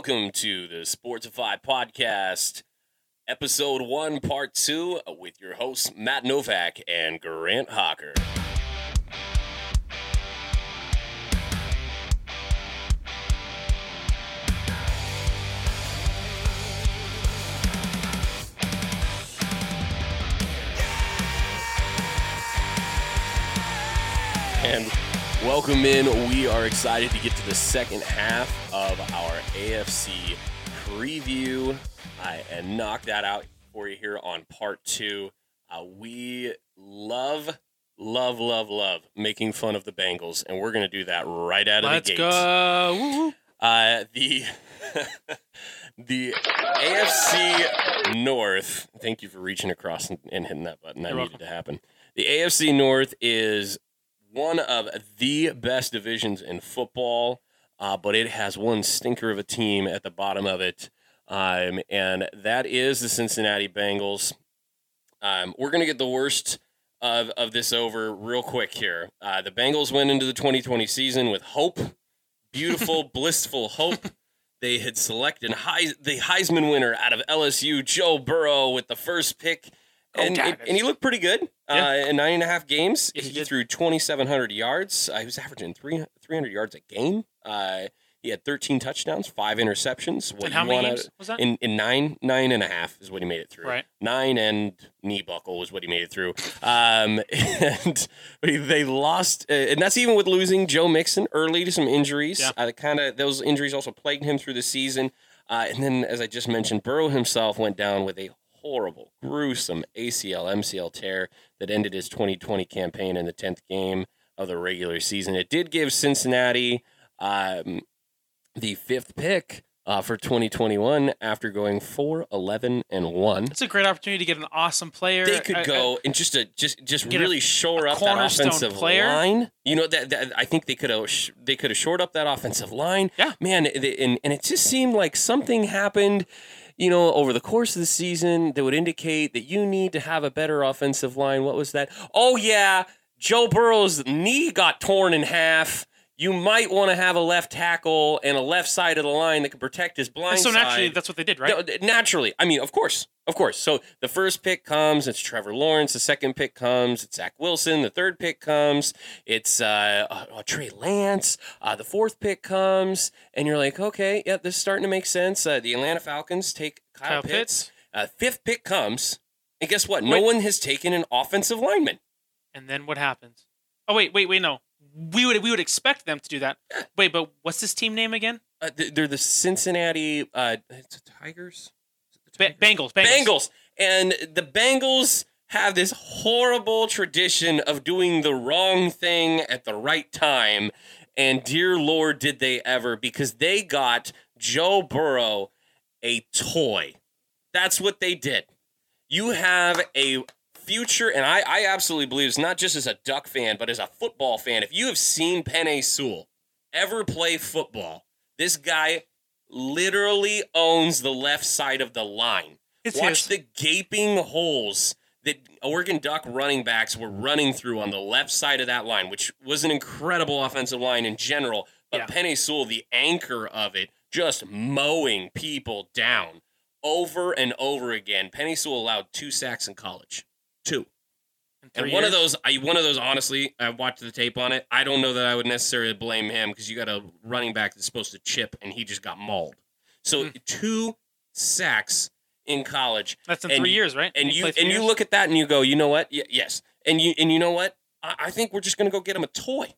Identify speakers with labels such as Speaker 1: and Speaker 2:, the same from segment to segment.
Speaker 1: welcome to the Sportsify Podcast, Episode 1, Part 2, with your hosts, Matt Novak and Grant Hawker. And welcome in. We are excited to get to the second half of our AFC preview I and knock that out for you here on part two. Uh, we love, love, love, love making fun of the Bengals, and we're going to do that right out of
Speaker 2: Let's
Speaker 1: the gate.
Speaker 2: go. Woo-woo.
Speaker 1: Uh, the the AFC North. Thank you for reaching across and, and hitting that button. That
Speaker 2: You're
Speaker 1: needed
Speaker 2: welcome.
Speaker 1: to happen. The AFC North is one of the best divisions in football, uh, but it has one stinker of a team at the bottom of it, um, and that is the Cincinnati Bengals. Um, we're gonna get the worst of, of this over real quick here. Uh, the Bengals went into the 2020 season with hope, beautiful, blissful hope. They had selected Heis- the Heisman winner out of LSU, Joe Burrow, with the first pick,
Speaker 2: Go
Speaker 1: and, and he looked pretty good
Speaker 2: Yeah.
Speaker 1: uh, in nine and a half games.
Speaker 2: He
Speaker 1: he threw 2,700 yards. Uh, he was averaging three, 300 yards a game. Uh, he had 13 touchdowns, five interceptions. What
Speaker 2: And how many games was that?
Speaker 1: In, in nine, nine and a half is what he made it through.
Speaker 2: Right.
Speaker 1: Nine and knee buckle was what he made it through. Um, and they lost, uh, and that's even with losing Joe Mixon early to some injuries.
Speaker 2: Yeah.
Speaker 1: Uh, kind of those injuries also plagued him through the season. Uh, and then, as I just mentioned, Burrow himself went down with a horrible, gruesome ACL MCL tear that ended his 2020 campaign in the 10th game of the regular season. It did give Cincinnati um, the fifth pick uh, for 2021 after going 4 11 and 1.
Speaker 2: It's a great opportunity to get an awesome player.
Speaker 1: They could
Speaker 2: I- I-
Speaker 1: go and just to just just
Speaker 2: Get a-
Speaker 1: really shore
Speaker 2: a
Speaker 1: up that offensive
Speaker 2: player.
Speaker 1: line. You know that, that I think they could have they could have shored up that offensive line.
Speaker 2: Yeah.
Speaker 1: man, they, and and it just seemed like something happened. You know, over the course of the season, that would indicate that you need to have a better offensive line. What was that? Oh yeah, Joe Burrow's knee got torn in half. You might want to have a left tackle and a left side of the line that can protect his blind
Speaker 2: so naturally,
Speaker 1: side.
Speaker 2: that's what they did, right?
Speaker 1: No, naturally. I mean, of course. Of course. So the first pick comes, it's Trevor Lawrence. The second pick comes, it's Zach Wilson. The third pick comes, it's uh, uh, uh, Trey Lance. Uh, the fourth pick comes, and you're like, okay, yeah, this is starting to make sense. Uh, the Atlanta Falcons take Kyle,
Speaker 2: Kyle
Speaker 1: Pitts.
Speaker 2: Pitts.
Speaker 1: Uh, fifth pick comes, and guess what? No one has taken an offensive lineman.
Speaker 2: And then what happens? Oh wait, wait, wait, no. We would we would expect them to do that. Wait, but what's this team name again?
Speaker 1: Uh, they're the Cincinnati uh, it's the Tigers. The
Speaker 2: Ba- Bengals, Bengals.
Speaker 1: Bengals. And the Bengals have this horrible tradition of doing the wrong thing at the right time. And dear Lord, did they ever, because they got Joe Burrow a toy. That's what they did. You have a future, and I, I absolutely believe it's not just as a Duck fan, but as a football fan. If you have seen Penei Sewell ever play football, this guy literally owns the left side of the line.
Speaker 2: It's
Speaker 1: Watch
Speaker 2: his.
Speaker 1: the gaping holes that Oregon Duck running backs were running through on the left side of that line, which was an incredible offensive line in general. But
Speaker 2: Yeah.
Speaker 1: Penei Sewell, the anchor of it, just mowing people down over and over again. Penei Sewell allowed two sacks in college. Two. And one of those, I one of those, honestly, I watched the tape on it. I don't know that I would necessarily blame him because you got a running back that's supposed to chip, and he just got mauled. So
Speaker 2: Hmm.
Speaker 1: two sacks in college,
Speaker 2: That's in
Speaker 1: and-
Speaker 2: three years, right?
Speaker 1: and you and you look at that and you go, you know what? Y- yes, and you and you know what? I, I think we're just gonna go get him a toy.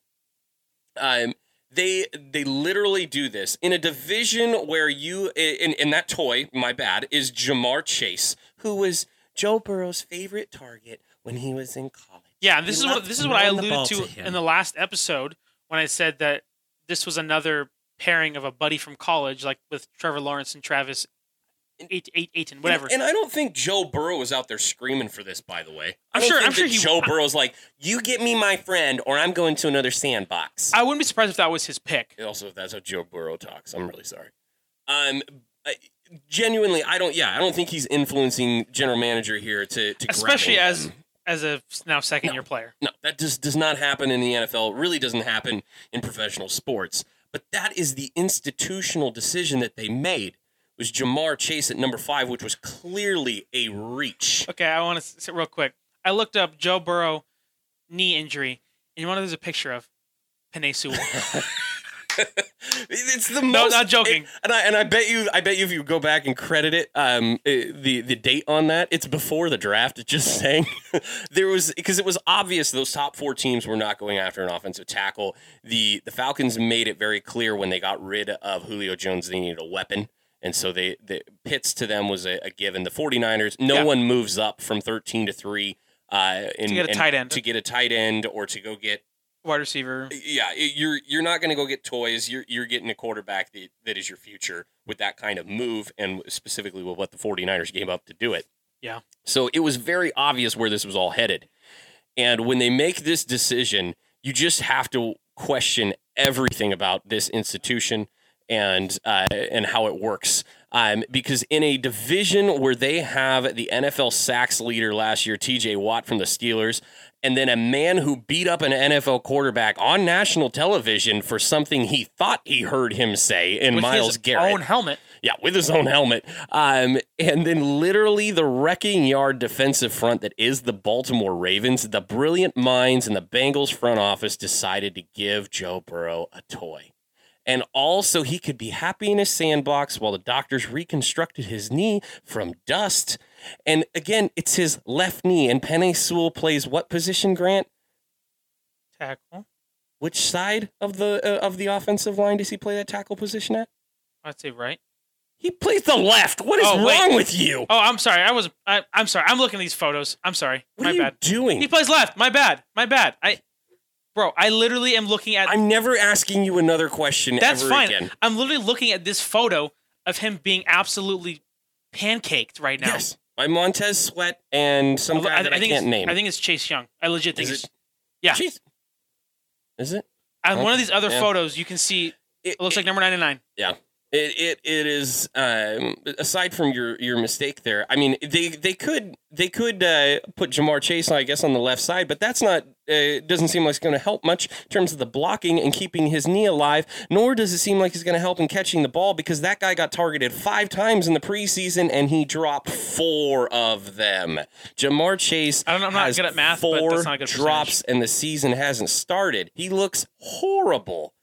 Speaker 1: Um, they they literally do this in a division where you in in that toy. My bad is Ja'Marr Chase, who was Joe Burrow's favorite target when he was in college.
Speaker 2: Yeah, and this
Speaker 1: He
Speaker 2: is what this is what I
Speaker 1: throwing the ball
Speaker 2: alluded to,
Speaker 1: him.
Speaker 2: in the last episode when I said that this was another pairing of a buddy from college, like with Trevor Lawrence and Travis eight, eight, Aiton, whatever.
Speaker 1: And, and I don't think Joe Burrow was out there screaming for this. By the way,
Speaker 2: I'm sure- I'm sure he-
Speaker 1: Joe Burrow's like, "You get me my friend, or I'm going to another sandbox."
Speaker 2: I wouldn't be surprised if that was his pick.
Speaker 1: also if that's how Joe Burrow talks. I'm really sorry. Um, genuinely, I don't. Yeah, I don't think he's influencing general manager here to, to
Speaker 2: Especially as as a now second
Speaker 1: No.
Speaker 2: year player.
Speaker 1: no, that just does not happen in the NFL. It really doesn't happen in professional sports. but that is the institutional decision that they made. Was Ja'Marr Chase at number five, which was clearly a reach.
Speaker 2: Okay, I want to say real quick. I looked up Joe Burrow knee injury, and you want to there's a picture of Sewell.
Speaker 1: it's the most.
Speaker 2: No, not joking.
Speaker 1: it- and I and I bet you I bet you if you go back and credit it um eh, the the date on that it's before the draft it's just saying there was because it was obvious those top 4 teams were not going after an offensive tackle the the Falcons made it very clear when they got rid of Julio Jones they needed a weapon and so they the Pitts to them was a, a given the 49ers no
Speaker 2: Yeah.
Speaker 1: one moves up from 13 to 3 uh in,
Speaker 2: To get a tight end.
Speaker 1: to get a tight end or to go get
Speaker 2: Wide receiver.
Speaker 1: yeah, it- you're you're not going to go get toys. You're you're getting a quarterback that, that is your future with that kind of move and specifically with what the 49ers gave up to do it.
Speaker 2: Yeah.
Speaker 1: So it was very obvious where this was all headed. And when they make this decision, you just have to question everything about this institution and uh, and how it works. Um, because in a division where they have the NFL sacks leader last year, T.J. Watt from the Steelers, and then a man who beat up an NFL quarterback on national television for something he thought he heard him say in
Speaker 2: with
Speaker 1: Myles
Speaker 2: his
Speaker 1: Garrett.
Speaker 2: own helmet.
Speaker 1: Yeah, with his own helmet. Um, and then literally the wrecking yard defensive front that is the Baltimore Ravens, the brilliant minds in the Bengals front office decided to give Joe Burrow a toy. And also, he could be happy in his sandbox while the doctors reconstructed his knee from dust. And again, it's his left knee. And Penei Sewell plays what position, Grant?
Speaker 2: Tackle.
Speaker 1: Which side of the uh, of the offensive line does he play that tackle position at?
Speaker 2: I'd say right.
Speaker 1: He plays the left. What is
Speaker 2: Oh,
Speaker 1: wrong with you?
Speaker 2: Oh, I'm sorry. I was. I, I'm sorry. I'm looking at these photos. I'm sorry.
Speaker 1: What
Speaker 2: My
Speaker 1: are you
Speaker 2: bad.
Speaker 1: doing?
Speaker 2: He plays left. My bad. My bad. I, bro. I literally am looking at.
Speaker 1: I'm never asking you another question
Speaker 2: that's fine.
Speaker 1: again.
Speaker 2: I'm literally looking at this photo of him being absolutely pancaked right now.
Speaker 1: Yes. By Montez Sweat and some
Speaker 2: I,
Speaker 1: guy that I,
Speaker 2: think
Speaker 1: can't name.
Speaker 2: I think it's Chase Young. I legit think
Speaker 1: Is
Speaker 2: it's.
Speaker 1: it?
Speaker 2: yeah.
Speaker 1: Jeez. Is it?
Speaker 2: On one of these other
Speaker 1: Yeah.
Speaker 2: photos, you can see
Speaker 1: It,
Speaker 2: it looks
Speaker 1: it,
Speaker 2: like number 99.
Speaker 1: it, it, it is um, aside from your, your mistake there. I mean, they they could they could uh, put Ja'Marr Chase, I guess, on the left side, but that's not. Uh, doesn't seem like it's going to help much in terms of the blocking and keeping his knee alive. Nor does it seem like it's going to help in catching the ball because that guy got targeted five times in the preseason and he dropped four of them. Ja'Marr Chase.
Speaker 2: I don't know, I'm not good at math, but
Speaker 1: Four
Speaker 2: that's not good
Speaker 1: drops and the season hasn't started. He looks horrible.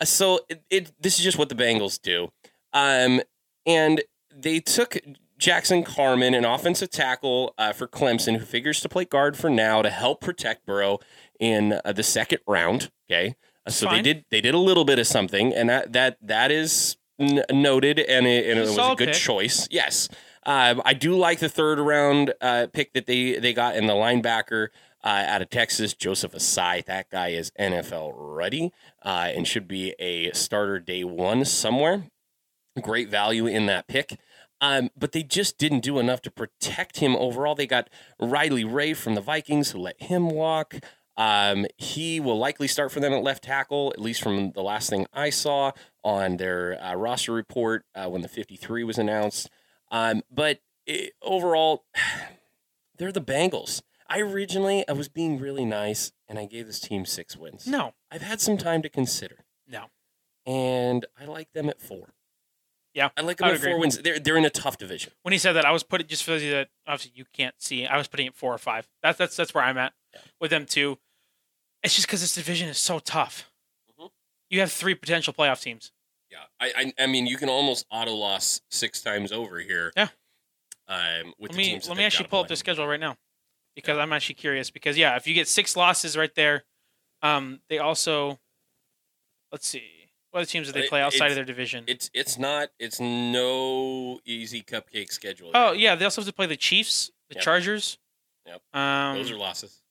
Speaker 1: Uh, So it, it this is just what the Bengals do. Um, and they took Jackson Carman, an offensive tackle uh, for Clemson, who figures to play guard for now to help protect Burrow in uh, the second round. Okay, Uh, so they did they did a little bit of something, and that that that is n- noted, and it, and it was a good
Speaker 2: pick.
Speaker 1: choice. Yes, um, I do like the third round uh, pick that they they got in the linebacker. Uh, out of Texas, Joseph Ossai. That guy is NFL ready uh, and should be a starter day one somewhere. Great value in that pick. Um, but they just didn't do enough to protect him overall. They got Riley Reiff from the Vikings who let him walk. Um, he will likely start for them at left tackle, at least from the last thing I saw on their uh, roster report uh, when the 53 was announced. Um, but eh, overall, they're the Bengals. I originally I was being really nice and I gave this team six wins.
Speaker 2: No,
Speaker 1: I've had some time to consider,
Speaker 2: no.
Speaker 1: and I like them at four.
Speaker 2: Yeah,
Speaker 1: I like
Speaker 2: I
Speaker 1: them at four wins. They're they're in a tough division.
Speaker 2: When he said that, I was putting just for those of you that obviously you can't see. I was putting it four or five. That's that's that's where I'm at
Speaker 1: Yeah.
Speaker 2: with them too. It's just because this division is so tough.
Speaker 1: Mhm.
Speaker 2: You have three potential playoff teams.
Speaker 1: Yeah, I, I I mean you can almost auto loss six times over here.
Speaker 2: Yeah.
Speaker 1: Um, with
Speaker 2: Let
Speaker 1: the
Speaker 2: me
Speaker 1: teams
Speaker 2: let me actually pull up their schedule right now because I'm actually curious. Because yeah, if you get six losses right there, um, they also let's see what other teams do they play outside
Speaker 1: it's-
Speaker 2: of their division.
Speaker 1: It's it's not it's no easy cupcake schedule.
Speaker 2: oh yeah, they also have to play the Chiefs, the
Speaker 1: Yep.
Speaker 2: Chargers.
Speaker 1: Yep.
Speaker 2: Um,
Speaker 1: those are losses.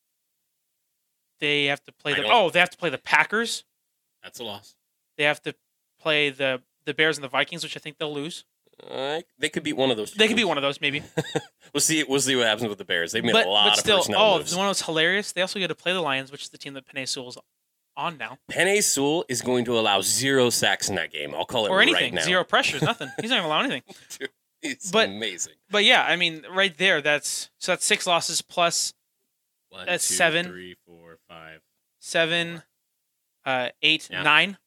Speaker 2: they have to play the oh they have to play the Packers.
Speaker 1: That's a loss.
Speaker 2: They have to play the the Bears and the Vikings, which I think they'll lose.
Speaker 1: Uh, they could beat one of those.
Speaker 2: They could be
Speaker 1: teams.
Speaker 2: one of those maybe.
Speaker 1: We'll see. We'll see what happens with the Bears. They've made
Speaker 2: but
Speaker 1: a lot
Speaker 2: but
Speaker 1: of
Speaker 2: still,
Speaker 1: personnel
Speaker 2: oh,
Speaker 1: moves.
Speaker 2: the one that's hilarious. They also get to play the Lions, which is the team that Penei Sewell's on now,
Speaker 1: Penei Sewell is going to allow zero sacks in that game. I'll call it
Speaker 2: or
Speaker 1: right
Speaker 2: anything.
Speaker 1: now.
Speaker 2: Zero pressures, nothing. He's not gonna allow anything.
Speaker 1: It's
Speaker 2: But-
Speaker 1: amazing.
Speaker 2: But yeah, I mean, right there, that's so that's six losses plus
Speaker 1: One,
Speaker 2: That's
Speaker 1: two,
Speaker 2: seven.
Speaker 1: three, four, five.
Speaker 2: seven, uh, eight,
Speaker 1: Yeah.
Speaker 2: nine.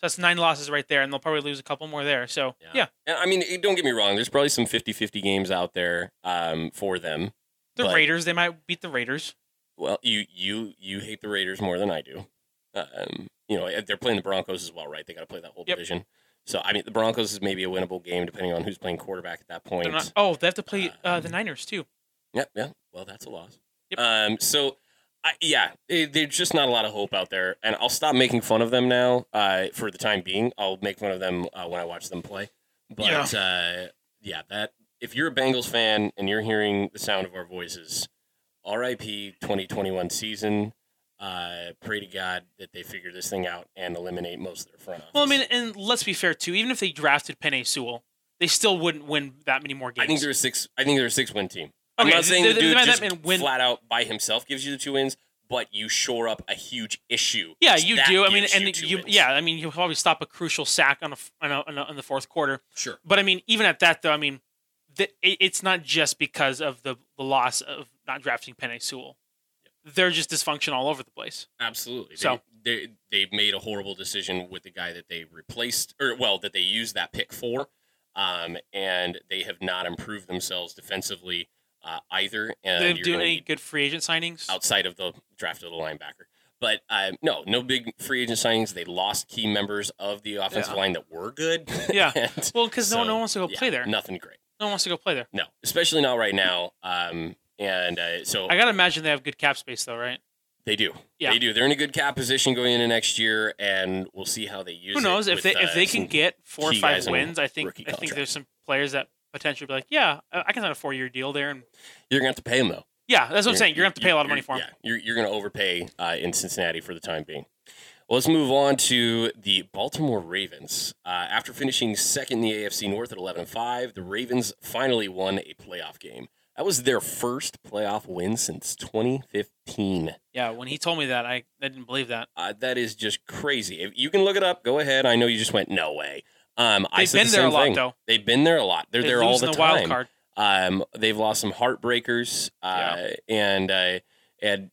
Speaker 2: that's nine losses right there, and they'll probably lose a couple more there. So yeah,
Speaker 1: And I mean, don't get me wrong. There's probably some 50-50 games out there um, for them.
Speaker 2: the Raiders they might beat the Raiders.
Speaker 1: Well, you you you hate the Raiders more than I do. Um, you know, they're playing the Broncos as well, right? They got to play that whole
Speaker 2: Yep.
Speaker 1: division. So I mean, the Broncos is maybe a winnable game depending on who's playing quarterback at that point.
Speaker 2: Not- oh, they have to play uh, the
Speaker 1: Um,
Speaker 2: Niners too.
Speaker 1: Yep, yeah. Well, that's a loss.
Speaker 2: Yep.
Speaker 1: Um, so, I, yeah, it, there's just not a lot of hope out there, and I'll stop making fun of them now. Uh, for the time being, I'll make fun of them uh, when I watch them play. But uh, yeah, that if you're a Bengals fan and you're hearing the sound of our voices, R.I.P. 2021 season. Uh, pray to God that they figure this thing out and eliminate most of their front office.
Speaker 2: Well, I mean, and let's be fair too. Even if they drafted Penei Sewell, they still wouldn't win that many more games.
Speaker 1: I think they're a six. I think they're a six win team. I'm
Speaker 2: Okay,
Speaker 1: not saying
Speaker 2: they-
Speaker 1: the dude just
Speaker 2: win-
Speaker 1: flat out by himself gives you the two wins, but you shore up a huge issue.
Speaker 2: Yeah, you do. I mean, and
Speaker 1: two
Speaker 2: you, yeah, I mean, you'll probably stop a crucial sack on a, on a, on a in the fourth quarter.
Speaker 1: sure.
Speaker 2: But I mean, even at that, though, I mean, the, it, it's not just because of the, the loss of not drafting Penei Sewell. They're just dysfunction all over the place.
Speaker 1: Absolutely.
Speaker 2: So-
Speaker 1: they, they they made a horrible decision with the guy that they replaced, or well, that they used that pick for, um, and they have not improved themselves defensively uh, either. And
Speaker 2: they do any good free agent signings?
Speaker 1: outside of the draft of the linebacker. But um, no, no big free agent signings. They lost key members of the offensive
Speaker 2: Yeah.
Speaker 1: line that were good.
Speaker 2: Yeah.
Speaker 1: And
Speaker 2: Well, because no, one- no one wants to go
Speaker 1: yeah,
Speaker 2: play there.
Speaker 1: Nothing great.
Speaker 2: No one wants to go play there.
Speaker 1: No, especially not right now. Um, and uh, so
Speaker 2: I gotta imagine they have good cap space, though, right?
Speaker 1: they do.
Speaker 2: Yeah.
Speaker 1: They do. They're in a good cap position going into next year, and we'll see how they use. It.
Speaker 2: Who knows if
Speaker 1: with,
Speaker 2: they
Speaker 1: uh,
Speaker 2: if they can get four or five wins? I think I think there's some players that potentially be like, yeah, I can sign a four year deal there, and
Speaker 1: you're gonna have to pay them though.
Speaker 2: yeah, that's what I'm saying. You're gonna have to pay a lot of money for
Speaker 1: them.
Speaker 2: Yeah,
Speaker 1: you're you're gonna overpay uh, in Cincinnati for the time being. Well, let's move on to the Baltimore Ravens. Uh, after finishing second in the AFC North at 11 5, the Ravens finally won a playoff game. That was their first playoff win since 2015.
Speaker 2: Yeah, when he told me that, I, I didn't believe that.
Speaker 1: Uh, that is just crazy. If you can look it up, go ahead. I know you just went no way. Um,
Speaker 2: They've
Speaker 1: said
Speaker 2: been
Speaker 1: the
Speaker 2: there a lot
Speaker 1: thing.
Speaker 2: though.
Speaker 1: They've been there a lot. They're
Speaker 2: They
Speaker 1: there all the,
Speaker 2: the
Speaker 1: time.
Speaker 2: wild card.
Speaker 1: Um, they've lost some heartbreakers, uh, and uh, and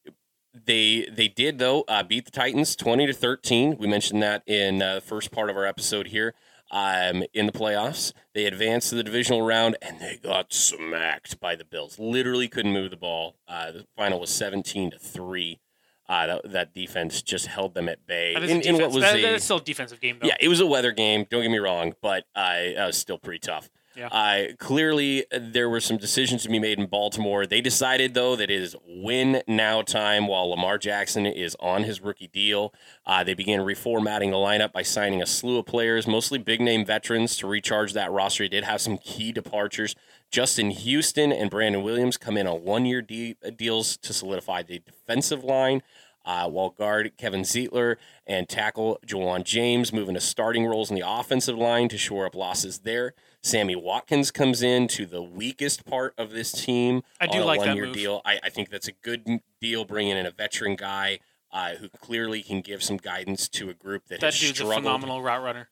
Speaker 1: they they did though uh, beat the Titans twenty to thirteen. We mentioned that in uh, the first part of our episode here. Um, in the playoffs, they advanced to the divisional round and they got smacked by the Bills. Literally couldn't move the ball. Uh, the final was seventeen to three. Uh, that, that defense just held them at bay. In, in what was
Speaker 2: that,
Speaker 1: a,
Speaker 2: that is still a defensive game though.
Speaker 1: yeah, it was a weather game. Don't get me wrong, but uh, it was still pretty tough.
Speaker 2: Yeah.
Speaker 1: Uh, clearly, there were some decisions to be made in Baltimore. They decided, though, that it is win now time while Lamar Jackson is on his rookie deal. Uh, they began reformatting the lineup by signing a slew of players, mostly big name veterans, to recharge that roster. They did have some key departures. Justin Houston and Brandon Williams come in on one year de- deals to solidify the defensive line. Uh, while guard Kevin Zeitler and tackle Ja'Wuan James move into starting roles in the offensive line to shore up losses there. Sammy Watkins comes in to the weakest part of this team.
Speaker 2: I do
Speaker 1: a
Speaker 2: like that move.
Speaker 1: deal. I, I think that's a good deal, bringing in a veteran guy uh, who clearly can give some guidance to a group that,
Speaker 2: that
Speaker 1: has
Speaker 2: dude's a
Speaker 1: struggled.
Speaker 2: phenomenal route runner,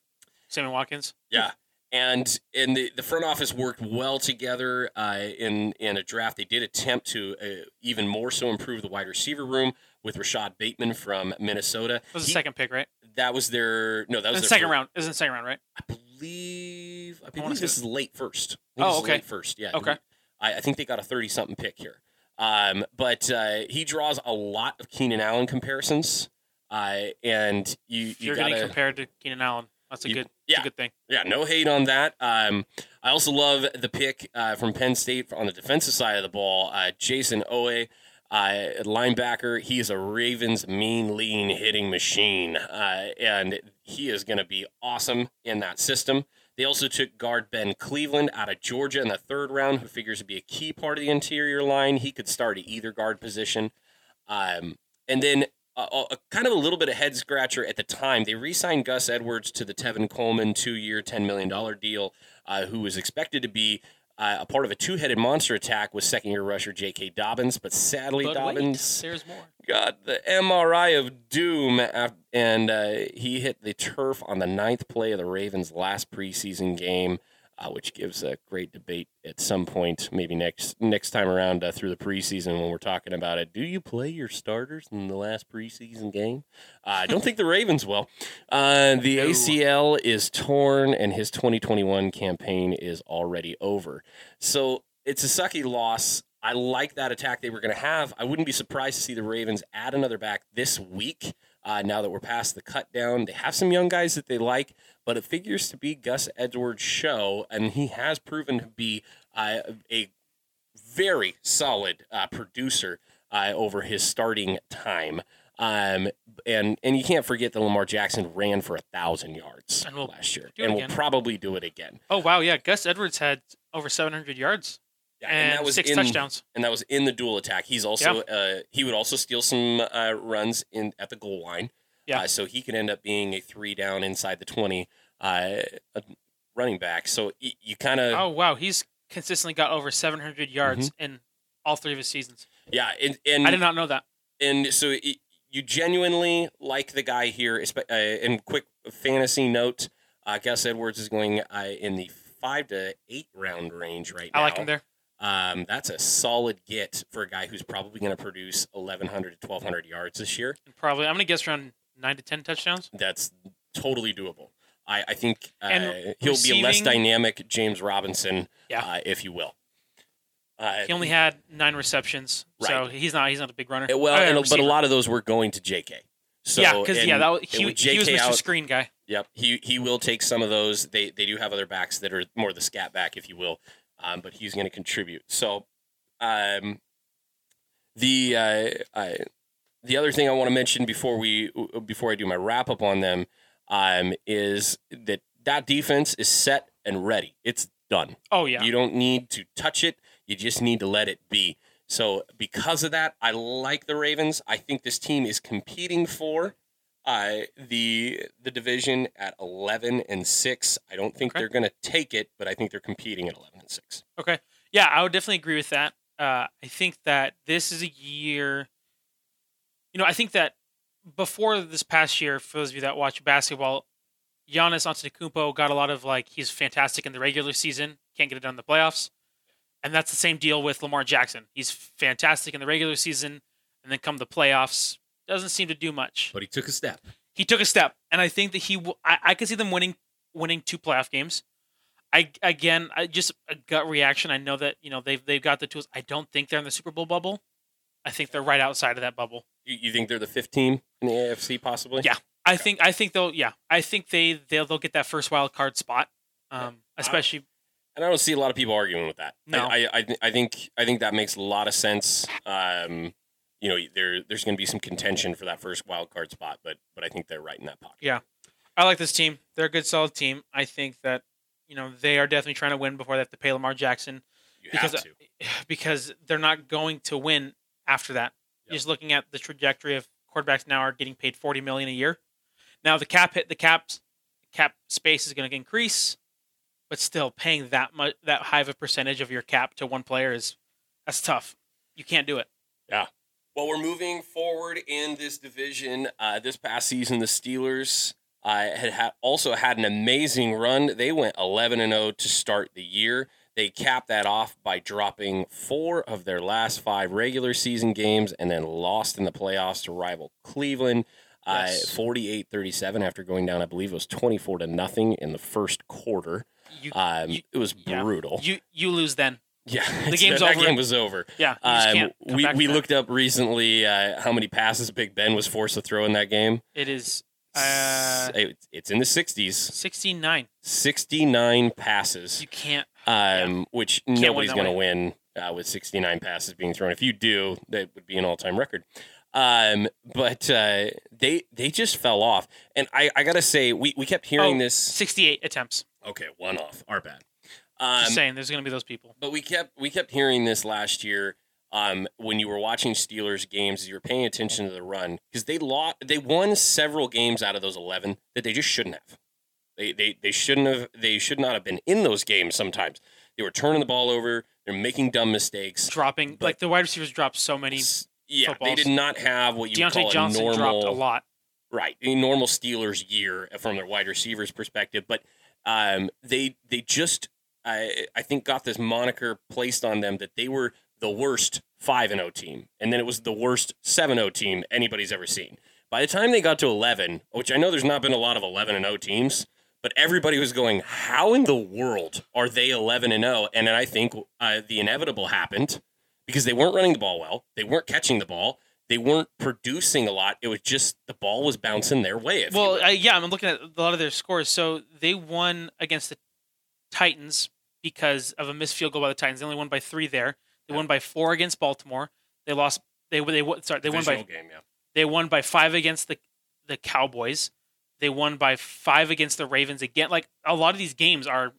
Speaker 2: Sammy Watkins.
Speaker 1: Yeah. And and the, the front office worked well together uh, in in a draft. They did attempt to uh, even more so improve the wide receiver room with Rashod Bateman from Minnesota.
Speaker 2: That was the
Speaker 1: He-
Speaker 2: second pick, right?
Speaker 1: That was their no. That was
Speaker 2: the
Speaker 1: their
Speaker 2: second
Speaker 1: fir-
Speaker 2: round. Isn't the second round, right?
Speaker 1: I believe. I believe
Speaker 2: say
Speaker 1: this is late first.
Speaker 2: Oh, okay.
Speaker 1: Late first. Yeah.
Speaker 2: Okay.
Speaker 1: I, I think they got a thirty something pick here. Um, but uh, he draws a lot of Keenan Allen comparisons. Uh, and you you
Speaker 2: You're
Speaker 1: gotta
Speaker 2: getting compared to Keenan Allen. That's a
Speaker 1: You-
Speaker 2: good.
Speaker 1: Yeah.
Speaker 2: a good thing.
Speaker 1: Yeah, no hate on that. Um, I also love the pick uh, from Penn State on the defensive side of the ball. Uh, Jayson Oweh, uh, linebacker. He is a Ravens mean, lean hitting machine, uh, and he is going to be awesome in that system. They also took guard Ben Cleveland out of Georgia in the third round, who figures to be a key part of the interior line. He could start at either guard position. Um, and then uh, a, kind of a little bit of head scratcher at the time. They re-signed Gus Edwards to the Tevin Coleman two-year, ten million dollar deal, uh, who was expected to be uh, a part of a two-headed monster attack with second-year rusher J.K. Dobbins, but sadly
Speaker 2: But
Speaker 1: Dobbins
Speaker 2: wait, there's more.
Speaker 1: Got the MRI of doom, and uh, he hit the turf on the ninth play of the Ravens' last preseason game. uh, which gives a great debate at some point, maybe next next time around uh, through the preseason when we're talking about it. Do you play your starters in the last preseason game? Uh, I don't think the Ravens will. Uh, the ACL is torn, and his 2021 campaign is already over. So it's a sucky loss. I like that attack they were going to have. I wouldn't be surprised to see the Ravens add another back this week. Uh, now that we're past the cut down, they have some young guys that they like, but it figures to be Gus Edwards' show, and he has proven to be uh, a very solid uh, producer uh, over his starting time. Um, and and you can't forget that Lamar Jackson ran for a thousand yards
Speaker 2: will
Speaker 1: last year, and will probably do it again.
Speaker 2: Oh wow, yeah. Gus Edwards had over 700 yards
Speaker 1: Yeah,
Speaker 2: and, six
Speaker 1: in,
Speaker 2: touchdowns.
Speaker 1: and that was in the dual attack. He's also uh, he would also steal some uh, runs in at the goal line.
Speaker 2: Yeah.
Speaker 1: Uh, so he could end up being a three down inside the twenty uh, running back. So y- you kind of
Speaker 2: Oh wow, he's consistently got over 700 yards in all three of his seasons.
Speaker 1: yeah, and and,
Speaker 2: I did not know that.
Speaker 1: and so y you genuinely like the guy here. Uh, and quick fantasy note: uh, Gus Edwards is going uh, in the five to eight round range right now.
Speaker 2: I like him there.
Speaker 1: Um, that's a solid get for a guy who's probably going to produce 1,100 to 1,200 yards this year.
Speaker 2: Probably I'm gonna guess around nine to 10 touchdowns.
Speaker 1: That's totally doable. I, I think uh, he'll be a less dynamic James Robinson,
Speaker 2: Yeah.
Speaker 1: uh, if you will. Uh,
Speaker 2: He only had nine receptions, so he's not he's not a big runner.
Speaker 1: well, and, but a lot of those were going to JK. So,
Speaker 2: yeah, because yeah, that was, he,
Speaker 1: with
Speaker 2: he was Mr.
Speaker 1: out-
Speaker 2: Screen guy.
Speaker 1: Yep, he he will take some of those. They they do have other backs that are more the scat back, if you will, um, but he's going to contribute. So, um, the uh, I, the other thing I want to mention before we before I do my wrap up on them um, is that that defense is set and ready. It's done.
Speaker 2: Oh yeah,
Speaker 1: You don't need to touch it. You just need to let it be. So because of that, I like the Ravens. I think this team is competing for uh, the the division at eleven and six. I don't think
Speaker 2: Okay.
Speaker 1: they're going to take it, but I think they're competing at eleven six.
Speaker 2: Okay. Yeah, I would definitely agree with that. Uh, I think that this is a year. You know, I think that before this past year, for those of you that watch basketball, Giannis Antetokounmpo got a lot of like he's fantastic in the regular season, can't get it done in the playoffs, and that's the same deal with Lamar Jackson. He's fantastic in the regular season, and then come the playoffs, doesn't seem to do much.
Speaker 1: But he took a step.
Speaker 2: he took a step, and I think that he. will I, I could see them winning winning two playoff games. I again, I just a gut reaction. I know that you know they've they've got the tools. I don't think they're in the Super Bowl bubble. I think they're right outside of that bubble.
Speaker 1: You, you think they're the fifth team in the AFC, possibly?
Speaker 2: Yeah. I think I think they'll yeah I think they they'll they'll get that first wild card spot. Um, especially
Speaker 1: And I don't see a lot of people arguing with that.
Speaker 2: No.
Speaker 1: I, I, I think I think that makes a lot of sense. Um, you know, there there's going to be some contention for that first wild card spot, but but I think they're right in that pocket.
Speaker 2: Yeah, I like this team. They're a good solid team. I think that you know they are definitely trying to win before they have to pay Lamar Jackson.
Speaker 1: You
Speaker 2: because
Speaker 1: have to.
Speaker 2: because they're not going to win after that.
Speaker 1: Yep.
Speaker 2: Just looking at the trajectory of quarterbacks now are getting paid forty million a year. Now the cap hit the caps cap space is going to increase, but still paying that much that high of a percentage of your cap to one player is that's tough. You can't do it. Yeah.
Speaker 1: Well, we're moving forward in this division. Uh, this past season, the Steelers uh, had, had also had an amazing run. They went 11 and 0 to start the year. They capped that off by dropping four of their last five regular season games and then lost in the playoffs to rival Cleveland. Uh, 48 37 after going down, I believe it was 24 to nothing in the first quarter.
Speaker 2: You
Speaker 1: Um,
Speaker 2: you-
Speaker 1: it was
Speaker 2: yeah.
Speaker 1: brutal.
Speaker 2: you you lose then.
Speaker 1: yeah,
Speaker 2: the game's
Speaker 1: that
Speaker 2: over.
Speaker 1: game was over.
Speaker 2: Yeah,
Speaker 1: Um, we we looked up recently uh, how many passes Big Ben was forced to throw in that game.
Speaker 2: It is uh,
Speaker 1: It- it's in the 60s,
Speaker 2: sixty nine.
Speaker 1: 69 passes,
Speaker 2: You can't.
Speaker 1: um, which
Speaker 2: win
Speaker 1: nobody's going to win uh, with 69 passes being thrown. If you do, that would be an all time record. Um, but uh, they they just fell off, and I, I gotta say we, we kept hearing
Speaker 2: Oh,
Speaker 1: this.
Speaker 2: Sixty eight attempts.
Speaker 1: Okay, one off, our bad. Um,
Speaker 2: Just saying, there's going to be those people.
Speaker 1: but we kept we kept hearing this last year um, when you were watching Steelers games. You were paying attention to the run because they lost. They won several games out of those eleven that they just shouldn't have. They they they shouldn't have. They should not have been in those games. Sometimes they were turning the ball over. They're making dumb mistakes.
Speaker 2: Dropping like the wide receivers dropped so many.
Speaker 1: Yeah,
Speaker 2: footballs.
Speaker 1: they did not have what you
Speaker 2: Diontae
Speaker 1: call
Speaker 2: Johnson
Speaker 1: a normal
Speaker 2: dropped a lot.
Speaker 1: right a normal Steelers year from their wide receivers perspective, but um, they they just I I think got this moniker placed on them that they were the worst five and zero team, and then it was the worst seven zero team anybody's ever seen. By the time they got to eleven, which I know there's not been a lot of eleven and zero teams, but everybody was going, "How in the world are they eleven and zero?" And then I think uh, the inevitable happened because they weren't running the ball well, they weren't catching the ball, they weren't producing a lot. It was just the ball was bouncing their way.
Speaker 2: Well, uh, yeah, I'm looking at a lot of their scores. So they won against the Titans because of a missed field goal by the Titans. They only won by three there. They
Speaker 1: Yeah.
Speaker 2: won by four against Baltimore. They lost. They they sorry. They won by
Speaker 1: game, yeah.
Speaker 2: they won by five against the the Cowboys. They won by five against the Ravens again. Like a lot of these games are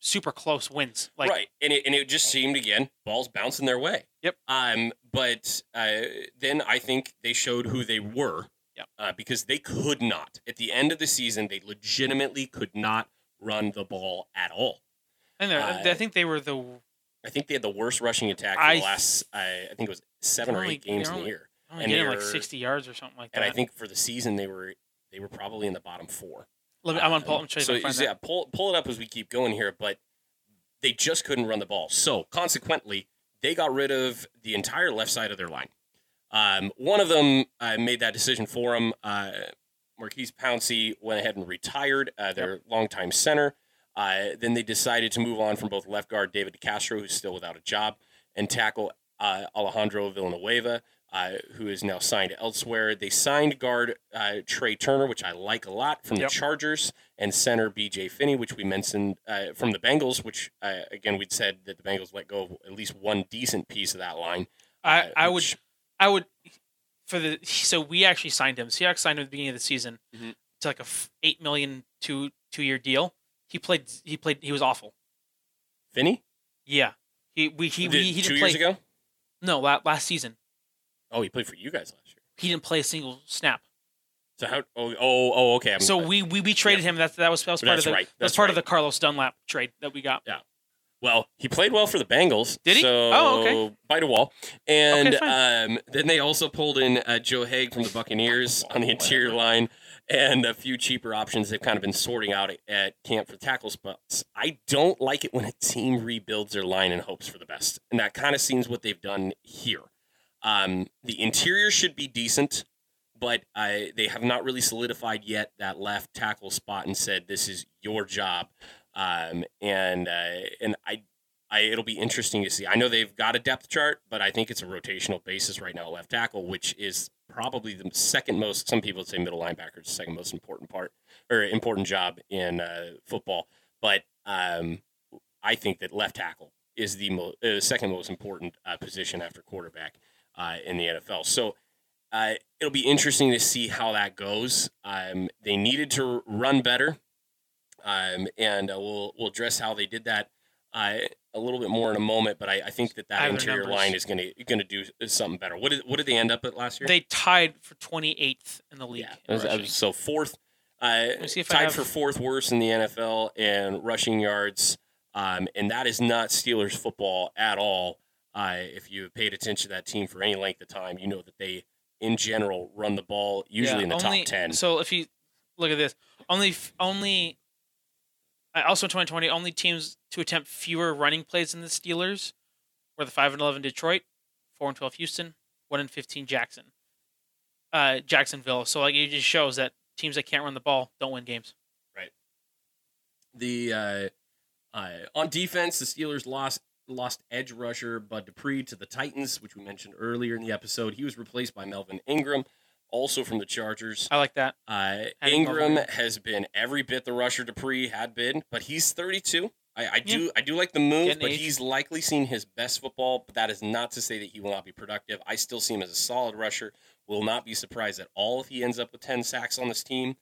Speaker 2: super close wins. Like
Speaker 1: right, and it and it just seemed again balls bouncing their way.
Speaker 2: Yep.
Speaker 1: Um, but uh, then I think they showed who they were.
Speaker 2: Yep.
Speaker 1: Uh, because they could not at the end of the season, they legitimately could not run the ball at all.
Speaker 2: and
Speaker 1: Uh,
Speaker 2: I think they were the
Speaker 1: I think they had the worst rushing attack for
Speaker 2: I
Speaker 1: the
Speaker 2: th-
Speaker 1: last. I I think it was seven or
Speaker 2: only-
Speaker 1: eight games
Speaker 2: they're
Speaker 1: in the
Speaker 2: only-
Speaker 1: year,
Speaker 2: only
Speaker 1: And
Speaker 2: getting like
Speaker 1: they're-
Speaker 2: 60 yards or something like that.
Speaker 1: and I think for the season they were they were probably in the bottom four.
Speaker 2: Let me, I'm on
Speaker 1: Uh,
Speaker 2: pull. I'm trying
Speaker 1: so
Speaker 2: to find
Speaker 1: yeah,
Speaker 2: that.
Speaker 1: pull pull it up as we keep going here, but they just couldn't run the ball. So consequently, they got rid of the entire left side of their line. Um, one of them uh, made that decision for them. Uh, Maurkice Pouncey went ahead and retired, uh, their longtime center. Uh, then they decided to move on from both left guard David DeCastro, who's still without a job, and tackle uh, Alejandro Villanueva, uh, who is now signed elsewhere. They signed guard uh, Trai Turner, which I like a lot, from
Speaker 2: Yep.
Speaker 1: the Chargers, and center BJ Finney, which we mentioned uh, from the Bengals, which, uh, again, we'd said that the Bengals let go of at least one decent piece of that line.
Speaker 2: I, I would I would for the so we actually signed him. Seahawks signed him at the beginning of the season
Speaker 1: Mhm.
Speaker 2: to like a f- eight million two two year deal. He played. He played. He was awful.
Speaker 1: Finney?
Speaker 2: Yeah. He we he
Speaker 1: Did-
Speaker 2: we, he
Speaker 1: two
Speaker 2: didn't play.
Speaker 1: years ago?
Speaker 2: No, la- last season
Speaker 1: Oh, he played for you guys last year.
Speaker 2: he didn't play a single snap.
Speaker 1: So how? Oh, oh, oh okay. I'm,
Speaker 2: So we we, we traded him. That that was that was part of the
Speaker 1: right,
Speaker 2: that was
Speaker 1: that's
Speaker 2: part of the Carlos Dunlap trade that we got. Yeah.
Speaker 1: Well, he played well for the Bengals.
Speaker 2: Did he?
Speaker 1: So
Speaker 2: Oh, okay.
Speaker 1: Bite a wall. And
Speaker 2: Okay,
Speaker 1: um, then they also pulled in uh, Joe Haeg from the Buccaneers on the interior line and a few cheaper options they've kind of been sorting out at, camp for tackle spots. I don't like it when a team rebuilds their line and hopes for the best. And that kind of seems what they've done here. Um, the interior should be decent, but I, they have not really solidified yet that left tackle spot and said, this is your job. Um, and uh, and I, I it'll be interesting to see. I know they've got a depth chart, but I think it's a rotational basis right now left tackle, which is probably the second most. Some people say middle linebacker is the second most important part or important job in uh, football. But um, I think that left tackle is the mo- uh, second most important uh, position after quarterback uh, in the NFL. So. Uh, it'll be interesting to see how that goes. Um, they needed to run better um, and uh, we'll we'll address how they did that a little bit more in a moment. But I, I think that that interior
Speaker 2: numbers.
Speaker 1: line is going to going to do something better. What did what did they end up at last year?
Speaker 2: They tied for 28th in the league.
Speaker 1: yeah, was- was- so fourth, uh,
Speaker 2: me see if I
Speaker 1: tied
Speaker 2: have-
Speaker 1: for fourth worst in the NFL in rushing yards, um, and that is not Steelers football at all. Uh, if you paid attention to that team for any length of time, you know that they, in general, run the ball usually
Speaker 2: Yeah,
Speaker 1: in the
Speaker 2: only-
Speaker 1: top ten.
Speaker 2: So if you look at this, only only also 2020 only teams to attempt fewer running plays than the Steelers were the 5 and 11 Detroit, 4 and 12 Houston, 1 and 15 Jackson. Uh, Jacksonville. So like it just shows that teams that can't run the ball don't win games. Right.
Speaker 1: The uh, uh, on defense, the Steelers lost lost edge rusher Bud Dupree to the Titans, which we mentioned earlier in the episode. He was replaced by Melvin Ingram, also from the Chargers.
Speaker 2: I like that.
Speaker 1: Uh, Ingram has been every bit the rusher Dupree had been, but he's 32. I, I do I do like the move,
Speaker 2: Getting
Speaker 1: but
Speaker 2: age.
Speaker 1: he's likely seen his best football. But that is not to say that he will not be productive. I still see him as a solid rusher. Will not be surprised at all if he ends up with 10 sacks on this team.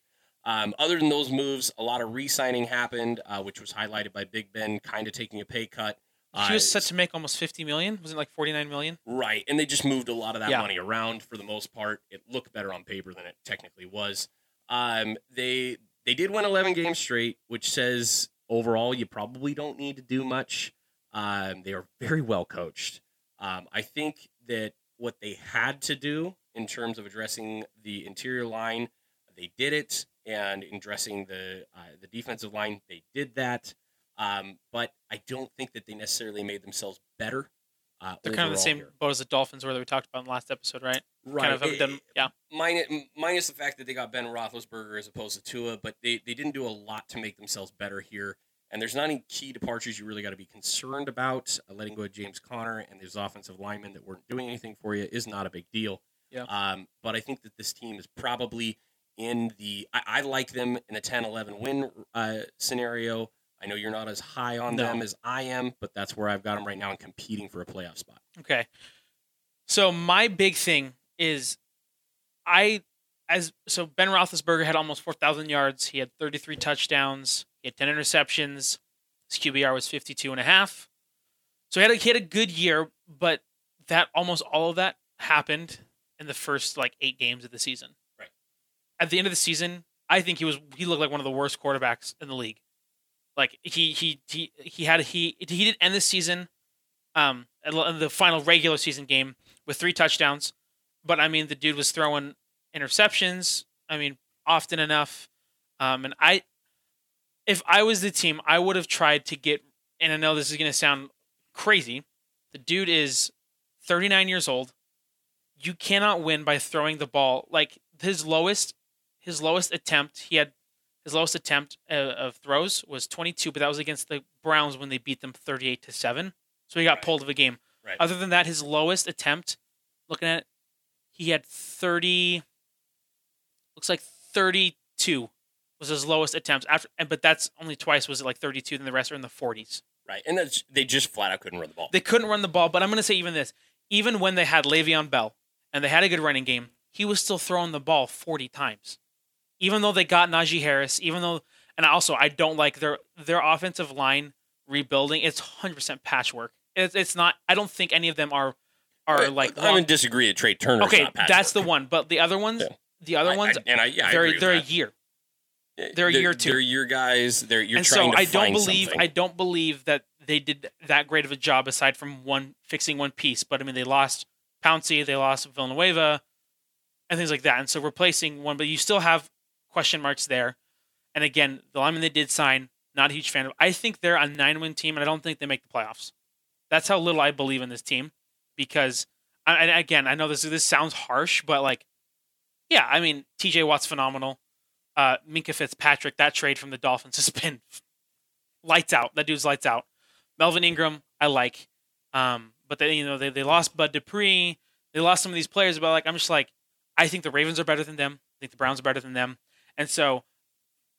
Speaker 1: Um, other than those moves, a lot of re-signing happened, uh, which was highlighted by Big Ben kind of taking a pay cut.
Speaker 2: He was set to make almost 50 million. Was it like 49 million?
Speaker 1: Right, and they just moved a lot of that
Speaker 2: Yeah.
Speaker 1: money around for the most part. It looked better on paper than it technically was. Um, they they did win 11 games straight, which says overall you probably don't need to do much. Um, they are very well coached. Um, I think that what they had to do in terms of addressing the interior line, they did it, and in addressing the uh, the defensive line, they did that. Um, but I don't think that they necessarily made themselves better. Uh,
Speaker 2: They're kind of the same
Speaker 1: here.
Speaker 2: boat as the Dolphins were that we talked about in the last episode, right?
Speaker 1: Right.
Speaker 2: Kind of
Speaker 1: It-
Speaker 2: done, yeah.
Speaker 1: minus, minus the fact that they got Ben Roethlisberger as opposed to Tua, but they, they didn't do a lot to make themselves better here. And there's not any key departures you really got to be concerned about. Uh, letting go of James Conner and those offensive linemen that weren't doing anything for you is not a big deal.
Speaker 2: Yeah.
Speaker 1: Um, but I think that this team is probably in the. I, I like them in a 10 11 win uh, scenario. I know you're not as high on
Speaker 2: No.
Speaker 1: them as I am, but that's where I've got them right now and competing for a playoff spot.
Speaker 2: Okay. So my big thing is, I as so Ben Roethlisberger had almost four thousand yards. He had thirty three touchdowns. He had ten interceptions. His QBR was 52 and a half. So he had a, he had a good year, but that almost all of that happened in the first like eight games of the season.
Speaker 1: Right.
Speaker 2: At the end of the season, I think he was he looked like one of the worst quarterbacks in the league. Like he he he he had he he did end the season um in the final regular season game with three touchdowns. But I mean the dude was throwing interceptions, I mean, often enough. Um and I if I was the team, I would have tried to get and I know this is gonna sound crazy. The dude is 39 years old. You cannot win by throwing the ball. Like his lowest, his lowest attempt, he had his lowest attempt uh, of throws was 22, but that was against the Browns when they beat them 38 to seven. So he got
Speaker 1: Right.
Speaker 2: pulled of a game.
Speaker 1: Right.
Speaker 2: Other than that, his lowest attempt, looking at it, he had 30. Looks like 32 was his lowest attempt after, and but that's only twice was it like 32, then the rest are in the 40s.
Speaker 1: Right. And that's, they just flat out couldn't run the ball.
Speaker 2: They couldn't run the ball, but I'm going to say even this. Even when they had Le'Veon Bell and they had a good running game, he was still throwing the ball 40 times. Even though they got Najee Harris, even though, and also I don't like their their offensive line rebuilding. It's 100% patchwork. It's, it's not. I don't think any of them are are like.
Speaker 1: I'm
Speaker 2: long-
Speaker 1: disagree that Trai Turner.
Speaker 2: okay, that's the one. But the other ones,
Speaker 1: Yeah.
Speaker 2: the other
Speaker 1: I-
Speaker 2: ones,
Speaker 1: I- and I, yeah,
Speaker 2: they're they're a year. Eh, they're a year two.
Speaker 1: They're your guys. They're you're
Speaker 2: and
Speaker 1: trying
Speaker 2: so
Speaker 1: to
Speaker 2: I don't believe
Speaker 1: something.
Speaker 2: I don't believe that they did that great of a job aside from one fixing one piece. But I mean, they lost Pouncey, they lost Villanueva, and things like that. And so replacing one, but you still have question marks there. And again, the lineman they did sign, not a huge fan of. I think they're a nine-win team, and I don't think they make the playoffs. That's how little I believe in this team, because and again, I know this this sounds harsh, but like, yeah, I mean, T.J. Watt's phenomenal. Uh, Minkah Fitzpatrick, that trade from the Dolphins has been lights out. That dude's lights out. Melvin Ingram, I like. Um, but they, you know, they, they lost Bud Dupree. They lost some of these players, but like, I'm just like, I think the Ravens are better than them. I think the Browns are better than them. And so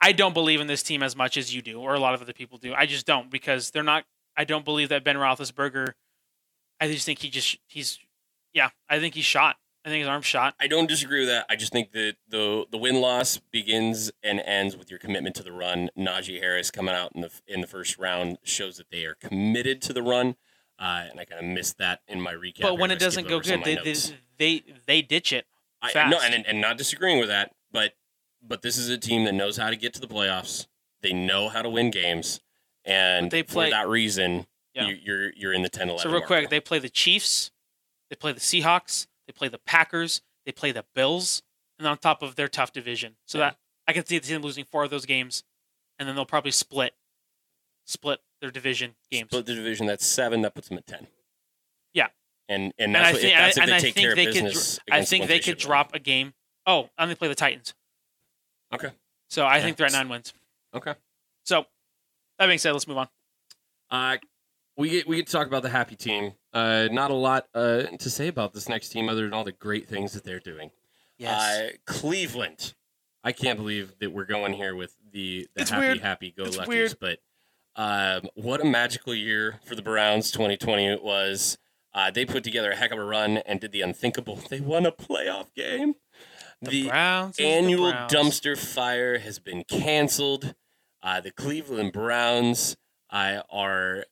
Speaker 2: I don't believe in this team as much as you do, or a lot of other people do. I just don't because they're not, I don't believe that Ben Roethlisberger, I just think he just, he's, yeah, I think he's shot. I think his arm's shot.
Speaker 1: I don't disagree with that. I just think that the the win loss begins and ends with your commitment to the run. Najee Harris coming out in the in the first round shows that they are committed to the run, uh, and I kind of missed that in my recap.
Speaker 2: But when it doesn't go good, they, they, they, they ditch it.
Speaker 1: I,
Speaker 2: fast.
Speaker 1: no, and and not disagreeing with that, but this is a team that knows how to get to the playoffs. They know how to win games, and
Speaker 2: But they play-
Speaker 1: for that reason,
Speaker 2: Yeah.
Speaker 1: you, you're you're in the 10-11
Speaker 2: So real
Speaker 1: mark.
Speaker 2: quick, they play the Chiefs, they play the Seahawks, they play the Packers, they play the Bills, and on top of their tough division. So
Speaker 1: Yeah.
Speaker 2: that I can see the team losing four of those games, and then they'll probably split, split their division games.
Speaker 1: split the division. That's seven. That puts them at ten.
Speaker 2: Yeah.
Speaker 1: and and
Speaker 2: and I think,
Speaker 1: if, that's if
Speaker 2: and
Speaker 1: they
Speaker 2: I
Speaker 1: take
Speaker 2: think
Speaker 1: care
Speaker 2: they
Speaker 1: of
Speaker 2: could, I think they could
Speaker 1: win.
Speaker 2: drop a game. Oh, and they play the Titans.
Speaker 1: Okay.
Speaker 2: So I
Speaker 1: Yeah.
Speaker 2: think they're at nine wins.
Speaker 1: Okay.
Speaker 2: So that being said, let's move on.
Speaker 1: Uh, we get we get to talk about the happy team. Uh, not a lot uh, to say about this next team other than all the great things that they're doing. Uh, Cleveland. I can't believe that we're going here with the, the
Speaker 2: It's
Speaker 1: happy,
Speaker 2: weird.
Speaker 1: happy go
Speaker 2: It's
Speaker 1: luckies, but um, what a magical year for the Browns 2020 it was. Uh, they put together a heck of a run and did the unthinkable. They won a playoff game.
Speaker 2: The, Browns. is the
Speaker 1: annual
Speaker 2: Browns.
Speaker 1: dumpster fire has been canceled. Uh, the Cleveland Browns uh, are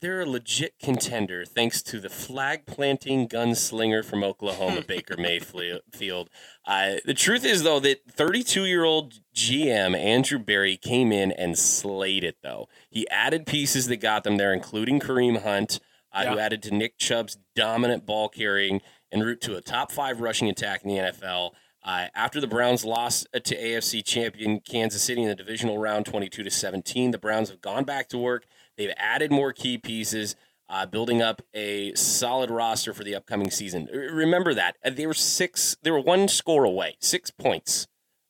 Speaker 1: they're a legit contender thanks to the flag planting gunslinger from Oklahoma, Baker Mayfield. Uh, the truth is though that 32 year old GM Andrew Berry came in and slayed it though. He added pieces that got them there, including Kareem Hunt, uh, who added to Nick Chubb's dominant ball carrying en route to a top five rushing attack in the NFL. Uh, after the Browns lost uh, to AFC champion Kansas City in the divisional round, 22 to 17, the Browns have gone back to work. They've added more key pieces, uh, building up a solid roster for the upcoming season. Remember that Uh, they were six, they were one score away, six points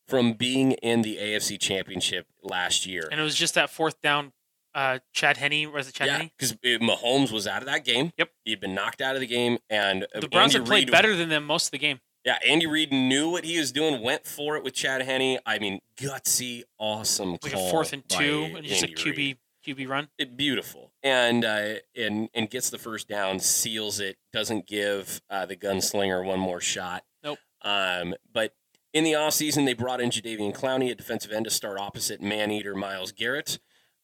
Speaker 1: from being in the AFC championship last year.
Speaker 2: And it was just that fourth down. Uh, Chad Henne was it Chad
Speaker 1: Yeah,
Speaker 2: Henne?
Speaker 1: because Mahomes was out of that game.
Speaker 2: Yep.
Speaker 1: he'd been knocked out of the game, and uh,
Speaker 2: The Browns
Speaker 1: Andy
Speaker 2: have played
Speaker 1: Reid-
Speaker 2: better than them most of the game.
Speaker 1: Yeah, Andy Reid knew what he was doing, went for it with Chad Henne. I mean, gutsy, awesome
Speaker 2: like
Speaker 1: call
Speaker 2: a fourth and two, and just a QB
Speaker 1: Reid.
Speaker 2: QB run.
Speaker 1: It- beautiful, and uh, and and gets the first down, seals it, doesn't give uh, the gunslinger one more shot.
Speaker 2: Nope.
Speaker 1: Um, but in the offseason, they brought in Jadeveon Clowney, a defensive end, to start opposite man-eater Myles Garrett,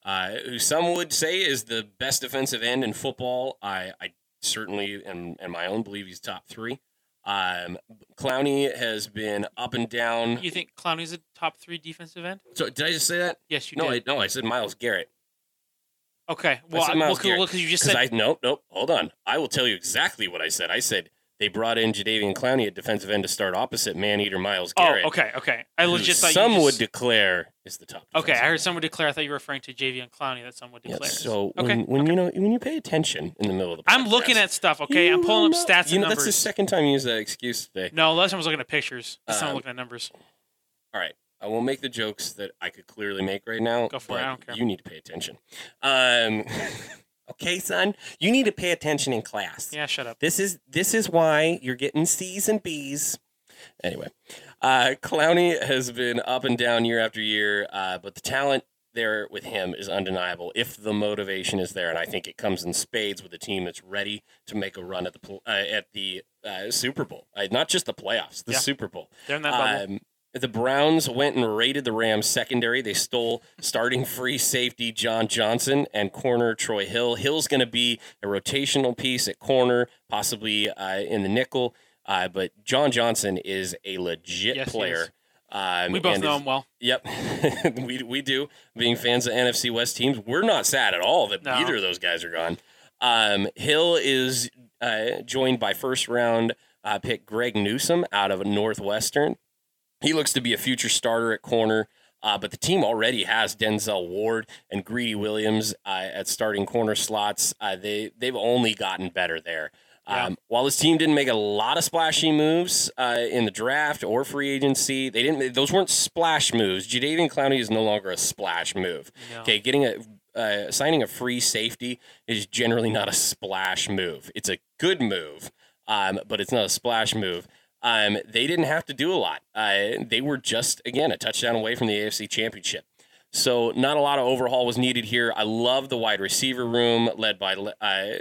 Speaker 1: uh, who some would say is the best defensive end in football. I, I certainly, and and my own believe he's top three. Um, Clowney has been up and down.
Speaker 2: You think Clowney's a top three defensive end?
Speaker 1: So did I just say that?
Speaker 2: Yes, you
Speaker 1: no,
Speaker 2: did.
Speaker 1: I, no, I said Myles Garrett.
Speaker 2: okay. Well,
Speaker 1: said
Speaker 2: I, well,
Speaker 1: Garrett,
Speaker 2: well, because you just said
Speaker 1: I nope nope. Hold on. I will tell you exactly what I said. I said they brought in Jadeveon Clowney at defensive end to start opposite man eater
Speaker 2: Myles
Speaker 1: Garrett.
Speaker 2: Oh, okay, okay. I legit thought
Speaker 1: some
Speaker 2: you just,
Speaker 1: would declare is the top.
Speaker 2: Okay, I heard someone declare. I thought you were referring to and Clowney. That someone
Speaker 1: Yeah,
Speaker 2: declared.
Speaker 1: so
Speaker 2: okay,
Speaker 1: when, when
Speaker 2: okay.
Speaker 1: you know when you pay attention in the middle of the
Speaker 2: I'm looking at stuff. Okay, I'm pulling up stats
Speaker 1: You know,
Speaker 2: numbers.
Speaker 1: that's the second time you use that excuse today.
Speaker 2: no, last time I was looking at pictures. This time I'm
Speaker 1: Um,
Speaker 2: looking at numbers.
Speaker 1: All right. I won't make the jokes that I could clearly make right now.
Speaker 2: Go for it, I don't care.
Speaker 1: You need to pay attention. Um, okay, son. You need to pay attention in class.
Speaker 2: Yeah, shut up.
Speaker 1: This is this is why you're getting C's and B's. Anyway, uh, Clowney has been up and down year after year, uh, but the talent there with him is undeniable if the motivation is there, and I think it comes in spades with a team that's ready to make a run at the uh, at the uh, Super Bowl, uh, not just the playoffs, the
Speaker 2: Yeah.
Speaker 1: Super Bowl.
Speaker 2: They're in that bubble.
Speaker 1: Um, the Browns went and raided the Rams secondary. They stole starting free safety John Johnson and corner Troy Hill. Hill's going to be a rotational piece at corner, possibly uh, in the nickel. Uh, but John Johnson is a legit
Speaker 2: Yes,
Speaker 1: player. Um,
Speaker 2: we both know him well.
Speaker 1: Yep, we we do. Being fans of NFC West teams, we're not sad at all that
Speaker 2: No.
Speaker 1: either of those guys are gone. Um, Hill is uh, joined by first round uh, pick Greg Newsome out of Northwestern. He looks to be a future starter at corner. Uh, but the team already has Denzel Ward and Greedy Williams uh, at starting corner slots. Uh, they they've only gotten better there.
Speaker 2: Yeah.
Speaker 1: Um, while this team didn't make a lot of splashy moves uh, in the draft or free agency, they didn't. Those weren't splash moves. Jadeveon Clowney is no longer a splash move.
Speaker 2: No.
Speaker 1: Okay, getting a uh, signing a free safety is generally not a splash move. It's a good move, um, but it's not a splash move. Um, they didn't have to do a lot. Uh, they were just again a touchdown away from the AFC Championship. So not a lot of overhaul was needed here. I love the wide receiver room led by uh,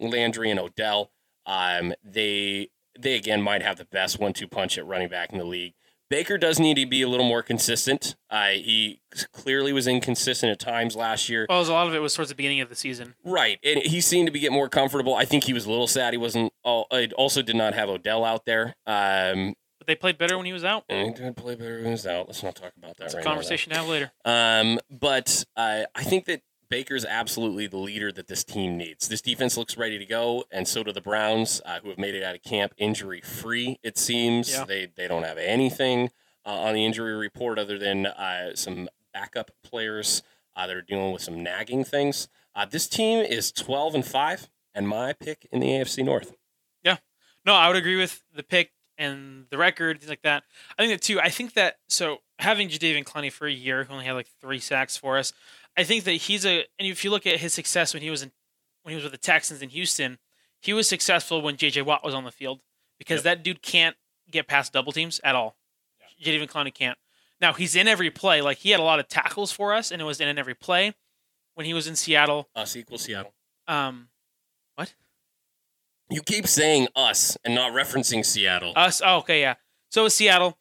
Speaker 1: Landry and Odell. Um, they they again might have the best one-two punch at running back in the league. Baker does need to be a little more consistent. Uh, he clearly was inconsistent at times last year.
Speaker 2: Well, a lot of it was towards the beginning of the season.
Speaker 1: Right, and he seemed to be getting more comfortable. I think he was a little sad he wasn't. I also did not have Odell out there. Um,
Speaker 2: But they played better when he was out.
Speaker 1: and he did play better when he was out. Let's not talk about that
Speaker 2: It's
Speaker 1: right
Speaker 2: a conversation to have later.
Speaker 1: Um, but uh, I think that Baker's absolutely the leader that this team needs. This defense looks ready to go, and so do the Browns, uh, who have made it out of camp injury free. It seems
Speaker 2: Yeah.
Speaker 1: they they don't have anything uh, on the injury report other than uh, some backup players uh, that are dealing with some nagging things. Uh, this team is twelve and five, and my pick in the AFC North.
Speaker 2: Yeah, no, I would agree with the pick and the record, things like that. I think that too. I think that so having Jadeveon Clowney for a year, who only had like three sacks for us, I think that he's a. And if you look at his success when he was in, when he was with the Texans in Houston, he was successful when J.J. Watt was on the field because
Speaker 1: Yep.
Speaker 2: that dude can't get past double teams at all. Jadeveon Clowney can't. Now he's in every play. Like he had a lot of tackles for us, and it was in every play when he was in Seattle.
Speaker 1: Us equals Seattle.
Speaker 2: Um, what?
Speaker 1: You keep saying us and not referencing Seattle.
Speaker 2: Us. Oh, okay, yeah. So is Seattle.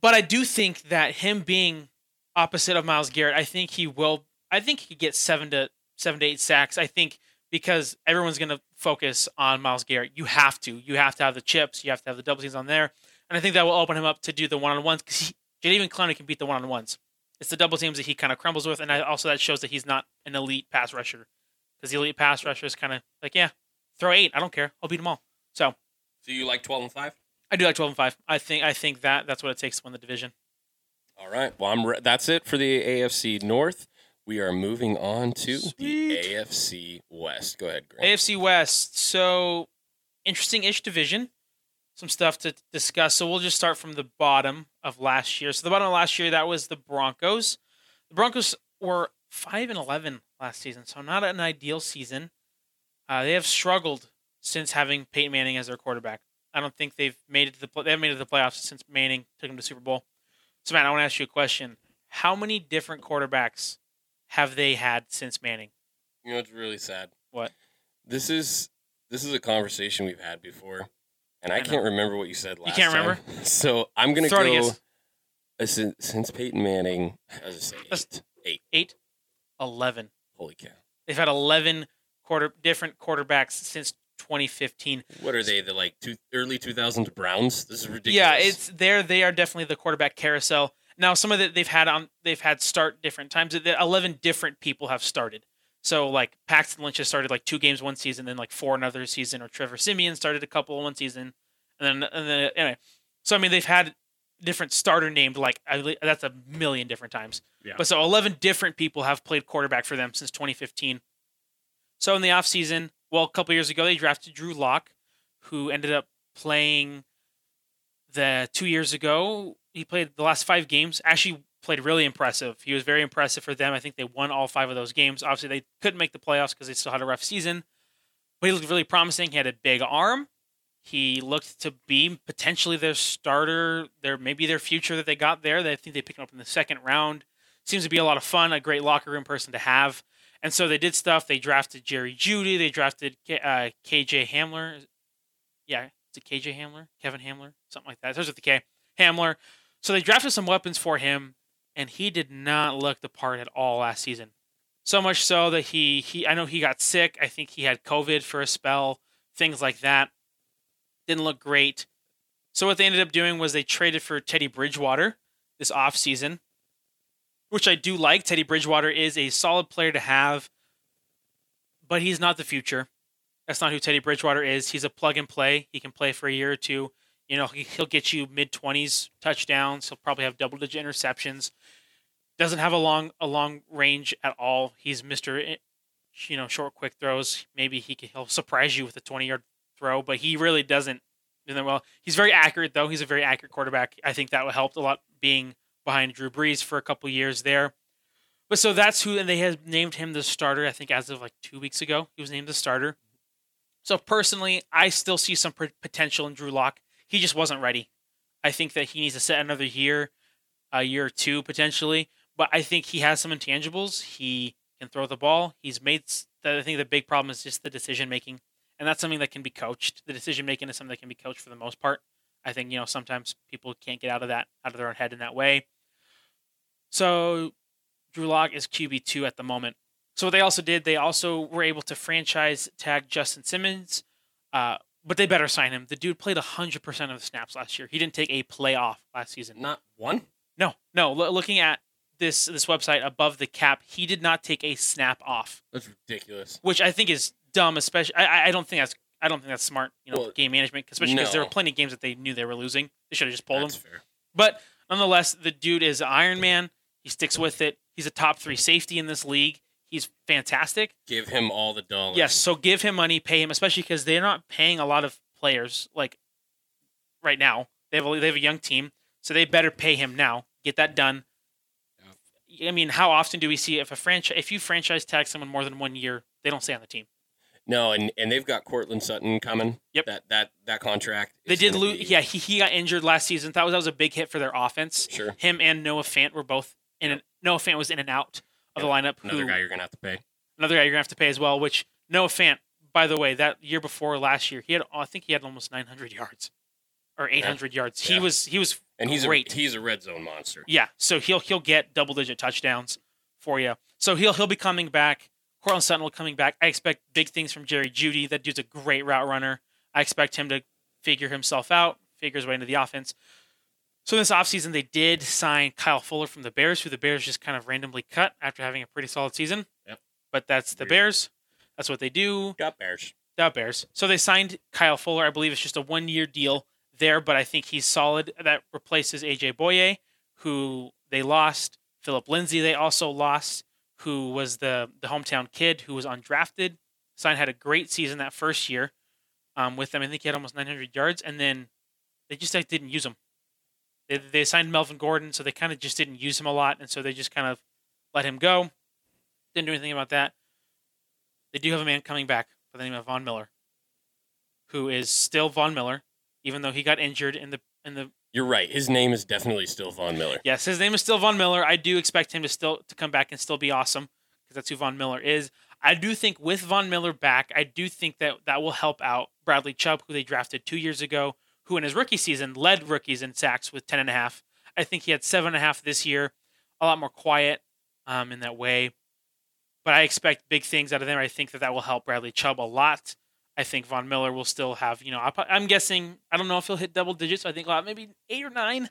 Speaker 2: But I do think that him being opposite of Myles Garrett, I think he will. I think he could get seven to seven to eight sacks. I think because everyone's going to focus on Myles Garrett. You have to. You have to have the chips. You have to have the double teams on there, and I think that will open him up to do the one on ones because Jadeveon Clowney can beat the one on ones. It's the double teams that he kind of crumbles with, and I, also that shows that he's not an elite pass rusher because the elite pass rusher is kind of like, yeah, throw eight. I don't care. I'll beat them all. So
Speaker 1: so you like twelve and five?
Speaker 2: I do like twelve and five. I think I think that that's what it takes to win the division.
Speaker 1: All right. Well, I'm re- that's it for the AFC North. We are moving on to
Speaker 2: Sweet.
Speaker 1: the AFC West. Go ahead, Grant.
Speaker 2: AFC West. So interesting ish division. Some stuff to discuss. So we'll just start from the bottom of last year. So the bottom of last year, that was the Broncos. The Broncos were five and eleven last season, so not an ideal season. Uh, they have struggled since having Peyton Manning as their quarterback. I don't think they've made it to the play- they haven't made it to the playoffs since Manning took them to Super Bowl. So Matt, I want to ask you a question. How many different quarterbacks have they had since Manning?
Speaker 1: You know, it's really sad.
Speaker 2: What?
Speaker 1: This is this is a conversation we've had before, and I,
Speaker 2: I
Speaker 1: can't remember what you said last.
Speaker 2: You can't
Speaker 1: time. So I'm gonna go uh, since, since Peyton Manning. I was just say
Speaker 2: Let's-
Speaker 1: eight. Eight.
Speaker 2: Eight? Eleven.
Speaker 1: Holy cow!
Speaker 2: They've had 11 quarter different quarterbacks since 2015.
Speaker 1: What are they? The like two, early 2000s Browns? This is ridiculous.
Speaker 2: Yeah, it's there. They are definitely the quarterback carousel. Now, some of it they've had on they've had start different times. 11 different people have started. So like Paxton Lynch has started like two games one season, then like four another season, or Trevor Siemian started a couple one season, and then and then anyway. So I mean, they've had different starter named like that's a million different times.
Speaker 1: Yeah.
Speaker 2: But so 11 different people have played quarterback for them since 2015. So in the offseason, well, a couple years ago, they drafted Drew Lock, who ended up playing the two years ago. He played the last five games. Actually, played really impressive. He was very impressive for them. I think they won all five of those games. Obviously, they couldn't make the playoffs because they still had a rough season. But he looked really promising. He had a big arm. He looked to be potentially their starter, their maybe their future that they got there. They think they picked him up in the second round. Seems to be a lot of fun, a great locker room person to have. And so they did stuff. They drafted Jerry Jeudy. They drafted K- uh, KJ Hamler. Yeah, is it KJ Hamler? Kevin Hamler? Something like that. There's with the K. Hamler. So they drafted some weapons for him, and he did not look the part at all last season. So much so that he, he I know he got sick. I think he had COVID for a spell, things like that. Didn't look great. So what they ended up doing was they traded for Teddy Bridgewater this offseason, which I do like. Teddy Bridgewater is a solid player to have, but he's not the future. That's not who Teddy Bridgewater is. He's a plug and play. He can play for a year or two. You know, he- he'll get you mid twenties touchdowns. He'll probably have double digit interceptions. Doesn't have a long a long range at all. He's Mister, eh, you know, short quick throws. Maybe he can he'll surprise you with a twenty yard throw, but he really doesn't. do that well, he's very accurate though. He's a very accurate quarterback. I think that would help a lot being behind Drew Brees for a couple years there. But so that's who, and they have named him the starter. I think as of like two weeks ago, he was named the starter. So personally, I still see some potential in Drew Lock. He just wasn't ready. I think that he needs to set another year, a year or two potentially. But I think he has some intangibles. He can throw the ball. He's made. I think the big problem is just the decision making, and that's something that can be coached. The decision making is something that can be coached for the most part. I think you know sometimes people can't get out of that out of their own head in that way. So Drew Lock is QB two at the moment. So what they also did, they also were able to franchise tag Justin Simmons, uh, but they better sign him. The dude played hundred percent of the snaps last year. He didn't take a playoff last season.
Speaker 1: Not one.
Speaker 2: No, no. Lo- looking at this this website above the cap, he did not take a snap off,
Speaker 1: That's ridiculous.
Speaker 2: which I think is dumb. Especially, I, I- don't think that's I don't think that's smart. You know,
Speaker 1: Well,
Speaker 2: game management, especially because there were plenty of games that they knew they were losing. They should have just pulled
Speaker 1: That's
Speaker 2: him.
Speaker 1: fair.
Speaker 2: But nonetheless, the dude is Iron Man. He sticks with it. He's a top three safety in this league. He's fantastic.
Speaker 1: Give him all the dollars.
Speaker 2: Yes, so give him money, pay him, especially because they're not paying a lot of players like right now. They have a, they have a young team, so they better pay him now. Get that done. I mean, how often do we see if a franchise if you franchise tag someone more than one year, they don't stay on the team?
Speaker 1: No, and and they've got Courtland Sutton coming.
Speaker 2: Yep.
Speaker 1: That that that contract.
Speaker 2: They did lose.
Speaker 1: be-
Speaker 2: Yeah, he, he got injured last season. That was that was a big hit for their offense.
Speaker 1: Sure.
Speaker 2: Him and Noah Fant were both in. An, Noah Fant was in and out of the lineup.
Speaker 1: Another
Speaker 2: who,
Speaker 1: guy you're gonna have to pay.
Speaker 2: another guy you're gonna have to pay as well. Which Noah Fant, by the way, that year before last year, he had I think he had almost 900 yards or 800 yards. He was he was
Speaker 1: And he's
Speaker 2: great.
Speaker 1: a he's a red zone monster.
Speaker 2: yeah. So he'll he'll get double digit touchdowns for you. So he'll he'll be coming back. Courtland Sutton will coming back. I expect big things from Jerry Jeudy. That dude's a great route runner. I expect him to figure himself out, figure his way into the offense. So this offseason, they did sign Kyle Fuller from the Bears, who the Bears just kind of randomly cut after having a pretty solid season.
Speaker 1: Yep.
Speaker 2: But that's the
Speaker 1: Weird.
Speaker 2: Bears. That's what they do.
Speaker 1: Got Bears.
Speaker 2: The Bears. So they signed Kyle Fuller. I believe it's just a one year deal. there, but I think he's solid. That replaces AJ Bouye, who they lost. Philip Lindsay, they also lost, who was the the hometown kid who was undrafted. Sign had a great season that first year um, with them. I think he had almost 900 yards, and then they just like didn't use him. They they signed Melvin Gordon, so they kind of just didn't use him a lot, and so they just kind of let him go. Didn't do anything about that. They do have a man coming back by the name of Von Miller, who is still Von Miller, even though he got injured in the in the.
Speaker 1: You're right. His name is definitely still Von Miller.
Speaker 2: Yes, his name is still Von Miller. I do expect him to still to come back and still be awesome because that's who Von Miller is. I do think with Von Miller back, I do think that that will help out Bradley Chubb, who they drafted two years ago, who in his rookie season led rookies in sacks with ten and a half. I think he had seven and a half this year, a lot more quiet um, in that way. But I expect big things out of them. I think that that will help Bradley Chubb a lot. I think Von Miller will still have, you know, I'm guessing, I don't know if he'll hit double digits. I think maybe eight or nine.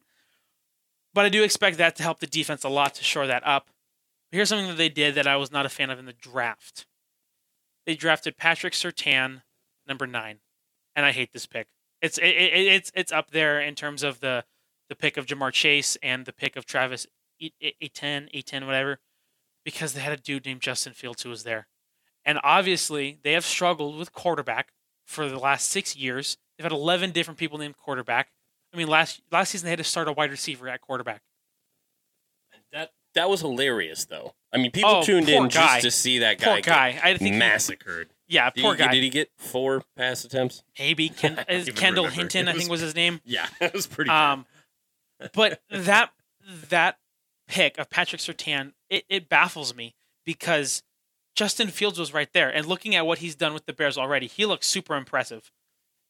Speaker 2: But I do expect that to help the defense a lot to shore that up. But here's something that they did that I was not a fan of in the draft. They drafted Patrick Surtain, number nine, and I hate this pick. It's it, it, it's it's up there in terms of the the pick of Ja'Marr Chase and the pick of Travis Etienne, Etienne, whatever, because they had a dude named Justin Fields who was there. And obviously, they have struggled with quarterback for the last six years. They've had 11 different people named quarterback. I mean, last last season they had to start a wide receiver at quarterback.
Speaker 1: That that was hilarious, though. I mean, people
Speaker 2: Oh,
Speaker 1: tuned in
Speaker 2: guy.
Speaker 1: just to see that guy
Speaker 2: Poor guy. I think
Speaker 1: massacred.
Speaker 2: Yeah,
Speaker 1: Did
Speaker 2: poor
Speaker 1: he,
Speaker 2: guy.
Speaker 1: Did he get four pass attempts?
Speaker 2: Maybe Ken,
Speaker 1: I don't even
Speaker 2: Kendall
Speaker 1: remember.
Speaker 2: Hinton,
Speaker 1: It
Speaker 2: I think
Speaker 1: was-
Speaker 2: was his name.
Speaker 1: Yeah, that was pretty. bad.
Speaker 2: Um, but that that pick of Patrick Surtain, it, it baffles me because Justin Fields was right there, and looking at what he's done with the Bears already, he looks super impressive.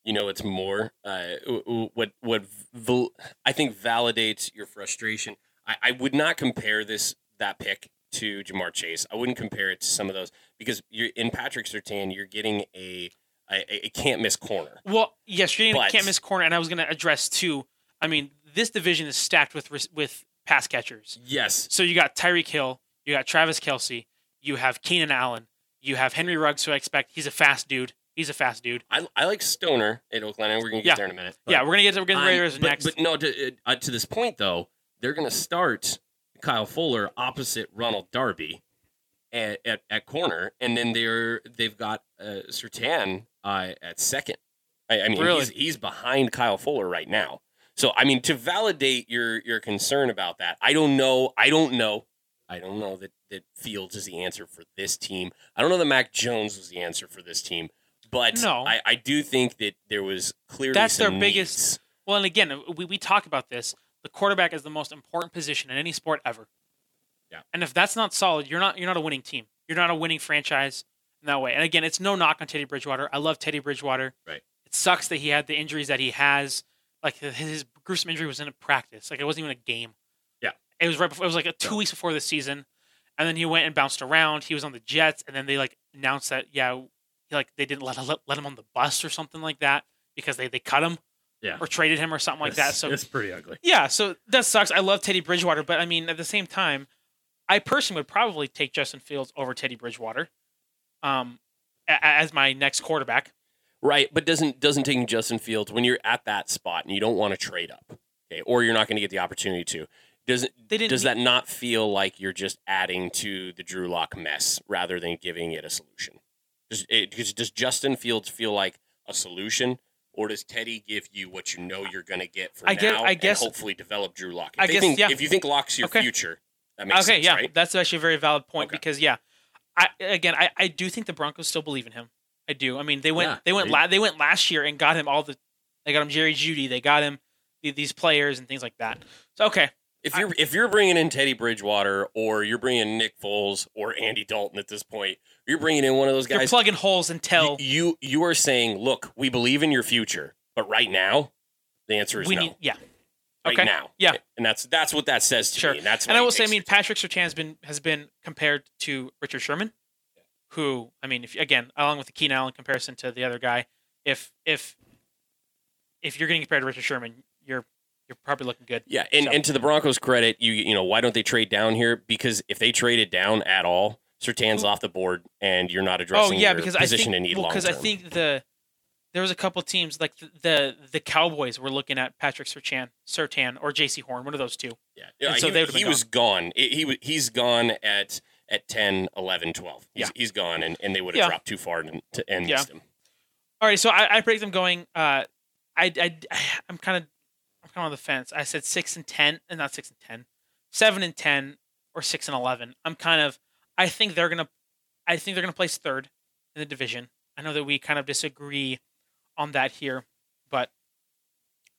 Speaker 1: you know, it's more uh, w- w- what what val- I think validates your frustration. I, I would not compare this that pick to Ja'Marr Chase. I wouldn't compare it to some of those because you're in Patrick Surtain. You're getting a a, a can't miss corner.
Speaker 2: Well, yes, you're
Speaker 1: But-
Speaker 2: can't miss corner, and I was going to address too. I mean, this division is stacked with with pass catchers.
Speaker 1: Yes,
Speaker 2: So you got Tyreek Hill, you got Travis Kelce, you have Keenan Allen, you have Henry Ruggs, who I expect he's a fast dude. He's a fast dude.
Speaker 1: I, I like Stoner at Oakland, and we're gonna get
Speaker 2: Yeah.
Speaker 1: there in a minute.
Speaker 2: yeah, we're gonna get to, we're getting
Speaker 1: I'm-
Speaker 2: Raiders
Speaker 1: but,
Speaker 2: next.
Speaker 1: But no, to, uh, to this point though, they're going to start Kyle Fuller opposite Ronald Darby at, at, at corner, and then they're they've got uh, Surtain uh, at second. I, I mean,
Speaker 2: Really?
Speaker 1: he's, he's behind Kyle Fuller right now. So I mean, to validate your your concern about that, I don't know. I don't know. I don't know that that Fields is the answer for this team. I don't know that Mac Jones was the answer for this team. But
Speaker 2: No.
Speaker 1: I, I do think that there was clearly
Speaker 2: That's their
Speaker 1: some
Speaker 2: biggest- Well, and again, we, we talk about this. The quarterback is the most important position in any sport ever.
Speaker 1: Yeah.
Speaker 2: And if that's not solid, you're not you're not a winning team. You're not a winning franchise in that way. And again, it's no knock on Teddy Bridgewater. I love Teddy Bridgewater.
Speaker 1: Right.
Speaker 2: It sucks that he had the injuries that he has. Like his, gruesome injury was in a practice. Like it wasn't even a game.
Speaker 1: Yeah.
Speaker 2: It was right before. It was like a two weeks before the season, and then he went and bounced around. He was on the Jets, and then they like announced that yeah, like they didn't let, let let him on the bus or something like that because they they cut him
Speaker 1: Yeah.
Speaker 2: or traded him or something like that. So
Speaker 1: it's pretty ugly.
Speaker 2: yeah, so that sucks. I love Teddy Bridgewater, but I mean, at the same time, I personally would probably take Justin Fields over Teddy Bridgewater, um, a- a- as my next quarterback.
Speaker 1: Right, but doesn't doesn't taking Justin Fields when you're at that spot and you don't want to trade up, okay, or you're not going to get the opportunity to. Does it
Speaker 2: They didn't.
Speaker 1: does
Speaker 2: need-
Speaker 1: that not feel like you're just adding to the Drew Lock mess rather than giving it a solution? Does it, does, does Justin Fields feel like a solution, or does Teddy give you what you know you're going to get for
Speaker 2: I
Speaker 1: now
Speaker 2: guess- I
Speaker 1: and hopefully develop Drew Lock? If
Speaker 2: I guess,
Speaker 1: think,
Speaker 2: yeah.
Speaker 1: If you think Lock's your
Speaker 2: Okay.
Speaker 1: future, that makes
Speaker 2: okay,
Speaker 1: sense,
Speaker 2: yeah,
Speaker 1: right?
Speaker 2: that's actually a very valid point
Speaker 1: Okay.
Speaker 2: because yeah, I again, I, I do think the Broncos still believe in him. I do. I mean, they went
Speaker 1: Yeah,
Speaker 2: they went
Speaker 1: they-
Speaker 2: la- they went last year and got him all the they got him Jerry Jeudy, they got him these players and things like that. So okay,
Speaker 1: If you're if you're bringing in Teddy Bridgewater or you're bringing Nick Foles or Andy Dalton at this point, you're bringing in one of those guys.
Speaker 2: you're plugging holes until
Speaker 1: you, you you are saying, look, we believe in your future, but right now, the answer is
Speaker 2: we
Speaker 1: no.
Speaker 2: need yeah.
Speaker 1: right
Speaker 2: okay.
Speaker 1: now,
Speaker 2: Yeah.
Speaker 1: and that's that's what that says to
Speaker 2: Sure.
Speaker 1: me. And that's
Speaker 2: And I will say, I mean. Patrick Surtain has been has been compared to Richard Sherman, who I mean, if again, along with the Keenan Allen comparison to the other guy, if if if you're getting compared to Richard Sherman, you're you're probably looking good.
Speaker 1: yeah, and, and to the Broncos' credit, you you know why don't they trade down here? Because if they traded down at all,
Speaker 2: Surtain's
Speaker 1: off the board, and you're not
Speaker 2: Oh
Speaker 1: addressing
Speaker 2: yeah,
Speaker 1: your
Speaker 2: because I
Speaker 1: position
Speaker 2: think
Speaker 1: in need
Speaker 2: well,
Speaker 1: long
Speaker 2: because I think the there was a couple teams like the the, the Cowboys were looking at Patrick Surtain, Surtain or Jaycee Horn, one of those two.
Speaker 1: Yeah, yeah
Speaker 2: And so
Speaker 1: he,
Speaker 2: they
Speaker 1: he
Speaker 2: been
Speaker 1: was gone. He, he he's gone at at 10, 11, 12. He's,
Speaker 2: Yeah.
Speaker 1: he's gone, and, and they would have
Speaker 2: Yeah.
Speaker 1: dropped too far to, to end
Speaker 2: Yeah.
Speaker 1: him.
Speaker 2: All right, so I, I predict them going. Uh, I I I'm kind of on the fence. I said six and ten, and not six and ten, seven and ten, or six and eleven. I'm kind of. I think they're gonna. I think they're gonna place third in the division. I know that we kind of disagree on that here, but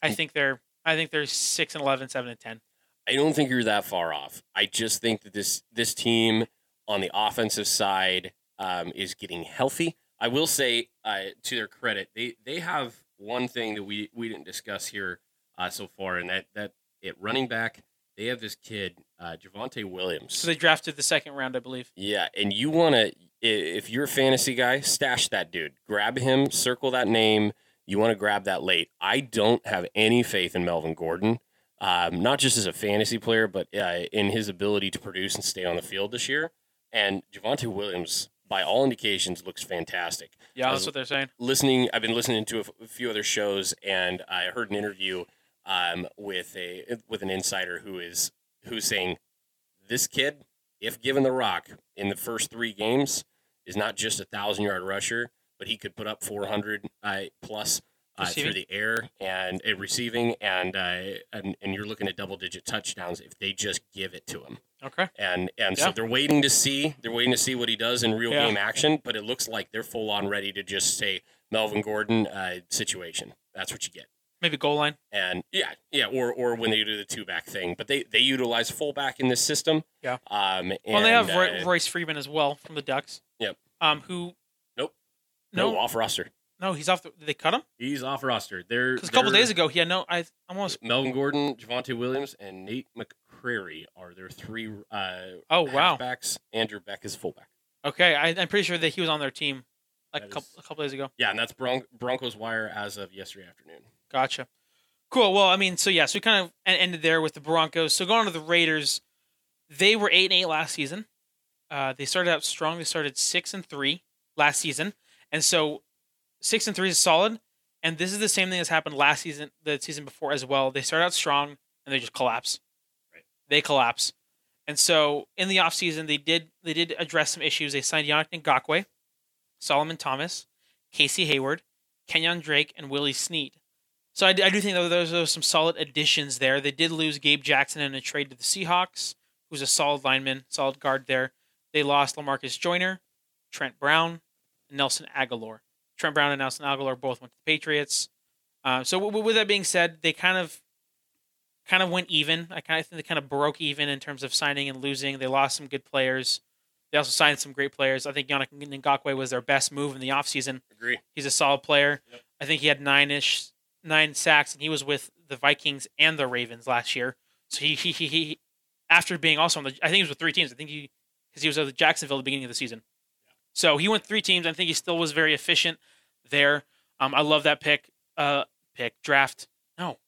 Speaker 2: I think they're. I think they're six and 11, 7 and ten.
Speaker 1: I don't think you're that far off. I just think that this this team on the offensive side um, is getting healthy. I will say, uh, to their credit, they they have one thing that we we didn't discuss here uh, so far, and that that at running back they have this kid uh, Javonte Williams.
Speaker 2: So they drafted the second round, I believe.
Speaker 1: Yeah, and you want to, if you're a fantasy guy, stash that dude. Grab him, circle that name. You want to grab that late. I don't have any faith in Melvin Gordon, um, not just as a fantasy player, but uh, in his ability to produce and stay on the field this year. And Javonte Williams, by all indications, looks fantastic.
Speaker 2: Yeah, that's what they're saying.
Speaker 1: Listening, I've been listening to a, f- a few other shows, and I heard an interview um, with a with an insider who is who's saying this kid, if given the rock in the first three games, is not just a thousand yard rusher, but he could put up 400 uh, plus uh, through the air and uh, receiving, and, uh, and and you're looking at double digit touchdowns if they just give it to him.
Speaker 2: Okay.
Speaker 1: And and so they're waiting to see they're waiting to see what he does in real
Speaker 2: Yeah.
Speaker 1: game action, but it looks like they're full on ready to just say Melvin Gordon uh, situation. That's what you get.
Speaker 2: Maybe goal line.
Speaker 1: And yeah, yeah, or or when they do the two back thing, but they they utilize fullback in this system.
Speaker 2: Yeah.
Speaker 1: Um. And,
Speaker 2: Well, they have
Speaker 1: uh,
Speaker 2: Royce Freeman as well from the Ducks.
Speaker 1: Yep.
Speaker 2: Um, who?
Speaker 1: Nope.
Speaker 2: No,
Speaker 1: no off roster.
Speaker 2: no, he's off. The, they cut him?
Speaker 1: He's off roster. They're
Speaker 2: Because a couple days ago, he had no. I almost.
Speaker 1: Melvin Gordon, Javonte Williams, and Nate McCrary are their three. Uh,
Speaker 2: Oh wow.
Speaker 1: Backs. Andrew Beck is fullback.
Speaker 2: Okay, I, I'm pretty sure that he was on their team like a couple,
Speaker 1: is-
Speaker 2: a couple days ago.
Speaker 1: Yeah, and that's Bron- Broncos wire as of yesterday afternoon.
Speaker 2: Gotcha. Cool. Well, I mean, so yeah, so we kind of ended there with the Broncos. So going on to the Raiders, they were eight and eight last season. Uh, they started out strong. They started six and three last season, and so six and three is solid. And this is the same thing that's happened last season, the season before as well. They start out strong and they just collapse.
Speaker 1: Right.
Speaker 2: They collapse. And so in the offseason, they did they did address some issues. They signed Yannick Ngakoue, Solomon Thomas, Casey Hayward, Kenyon Drake, and Willie Snead. So I, I do think that those are some solid additions there. They did lose Gabe Jackson in a trade to the Seahawks, who's a solid lineman, solid guard there. They lost Lamarcus Joyner, Trent Brown, and Nelson Agholor. Trent Brown and Nelson Agholor both went to the Patriots. Uh, so w- with that being said, they kind of kind of went even. I kind of think they kind of broke even in terms of signing and losing. They lost some good players. They also signed some great players. I think Yannick Ngakoue was their best move in the offseason.
Speaker 1: Agree.
Speaker 2: He's a solid player.
Speaker 1: Yep.
Speaker 2: I think he had nine ish, nine sacks, and he was with the Vikings and the Ravens last year. So he he he, he after being also on the, I think he was with three teams. I think he because he was at Jacksonville at the beginning of the season. So he went three teams. I think he still was very efficient there. Um, I love that pick. Uh, pick draft. No,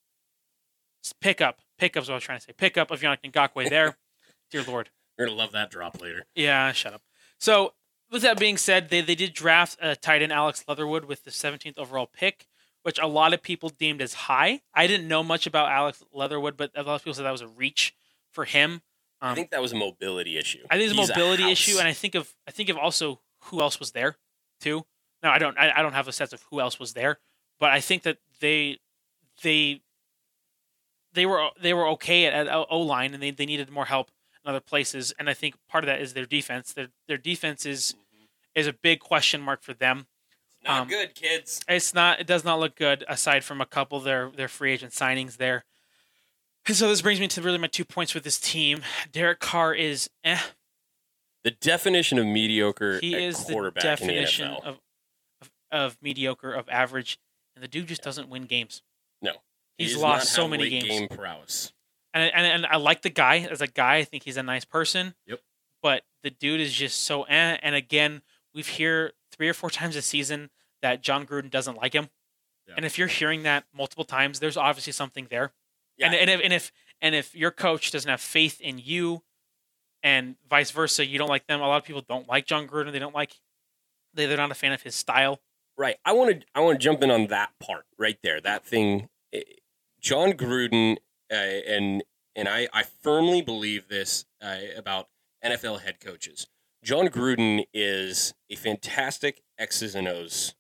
Speaker 2: It's pickup. Pickup is what I was trying to say. Pickup of Yannick Ngakoue there. Dear Lord.
Speaker 1: You're gonna love that drop later.
Speaker 2: Yeah, shut up. So, with that being said, they, they did draft uh, tight end Alex Leatherwood with the 17th overall pick, which a lot of people deemed as high. I didn't know much about Alex Leatherwood, but a lot of people said that was a reach for him. Um,
Speaker 1: I think that was a mobility issue.
Speaker 2: I think it's a
Speaker 1: He's
Speaker 2: mobility
Speaker 1: house.
Speaker 2: issue, and I think of I think of also who else was there too. No, I don't. I, I don't have a sense of who else was there, but I think that they they they were they were okay at, at O line, and they, they needed more help in other places. And I think part of that is their defense. Their their defense is is a big question mark for them.
Speaker 1: Not
Speaker 2: um,
Speaker 1: good, kids.
Speaker 2: It's not. It does not look good aside from a couple of their their free agent signings there. And so this brings me to really my two points with this team. Derek Carr is eh.
Speaker 1: The definition of mediocre
Speaker 2: he
Speaker 1: at
Speaker 2: is the definition
Speaker 1: in the NFL.
Speaker 2: of, of of mediocre of average and the dude just doesn't win games
Speaker 1: No. He
Speaker 2: he's
Speaker 1: does
Speaker 2: lost
Speaker 1: not
Speaker 2: so many games
Speaker 1: Game prowess.
Speaker 2: and, and and i like the guy as a guy i think he's a nice person
Speaker 1: Yep.
Speaker 2: but the dude is just so eh. and again we've heard three or four times a season that jon gruden doesn't like him
Speaker 1: Yeah.
Speaker 2: and if you're hearing that multiple times there's obviously something there
Speaker 1: Yeah.
Speaker 2: and, and if and if and if your coach doesn't have faith in you and vice versa you don't like them a lot of people don't like jon gruden they don't like they, they're not a fan of his style
Speaker 1: Right. I want to. I want to jump in on that part right there. That thing. Jon Gruden uh, and and I, I firmly believe this uh, about NFL head coaches. Jon Gruden is a fantastic X's and O's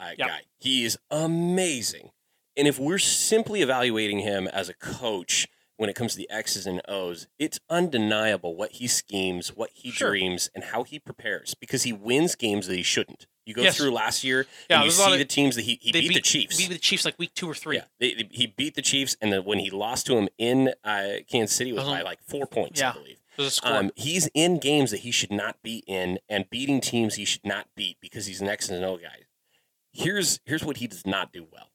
Speaker 1: uh,
Speaker 2: Yep.
Speaker 1: guy. He is amazing. And if we're simply evaluating him as a coach when it comes to the X's and O's, it's undeniable what he schemes, what he
Speaker 2: Sure.
Speaker 1: dreams, and how he prepares because he wins games that he shouldn't. You go
Speaker 2: Yes.
Speaker 1: through last year
Speaker 2: Yeah,
Speaker 1: and you
Speaker 2: there's a lot
Speaker 1: see
Speaker 2: of-
Speaker 1: the teams that he, he
Speaker 2: they
Speaker 1: beat, the Chiefs.
Speaker 2: Beat the Chiefs like week two or three.
Speaker 1: Yeah, they, they- he beat the Chiefs, and then when he lost to him in uh, Kansas City was
Speaker 2: Uh-huh.
Speaker 1: by like four points,
Speaker 2: Yeah.
Speaker 1: I believe.
Speaker 2: There's a score.
Speaker 1: Um, he's in games that he should not be in, and beating teams he should not beat because he's an X and O guy. Here's here's what he does not do well.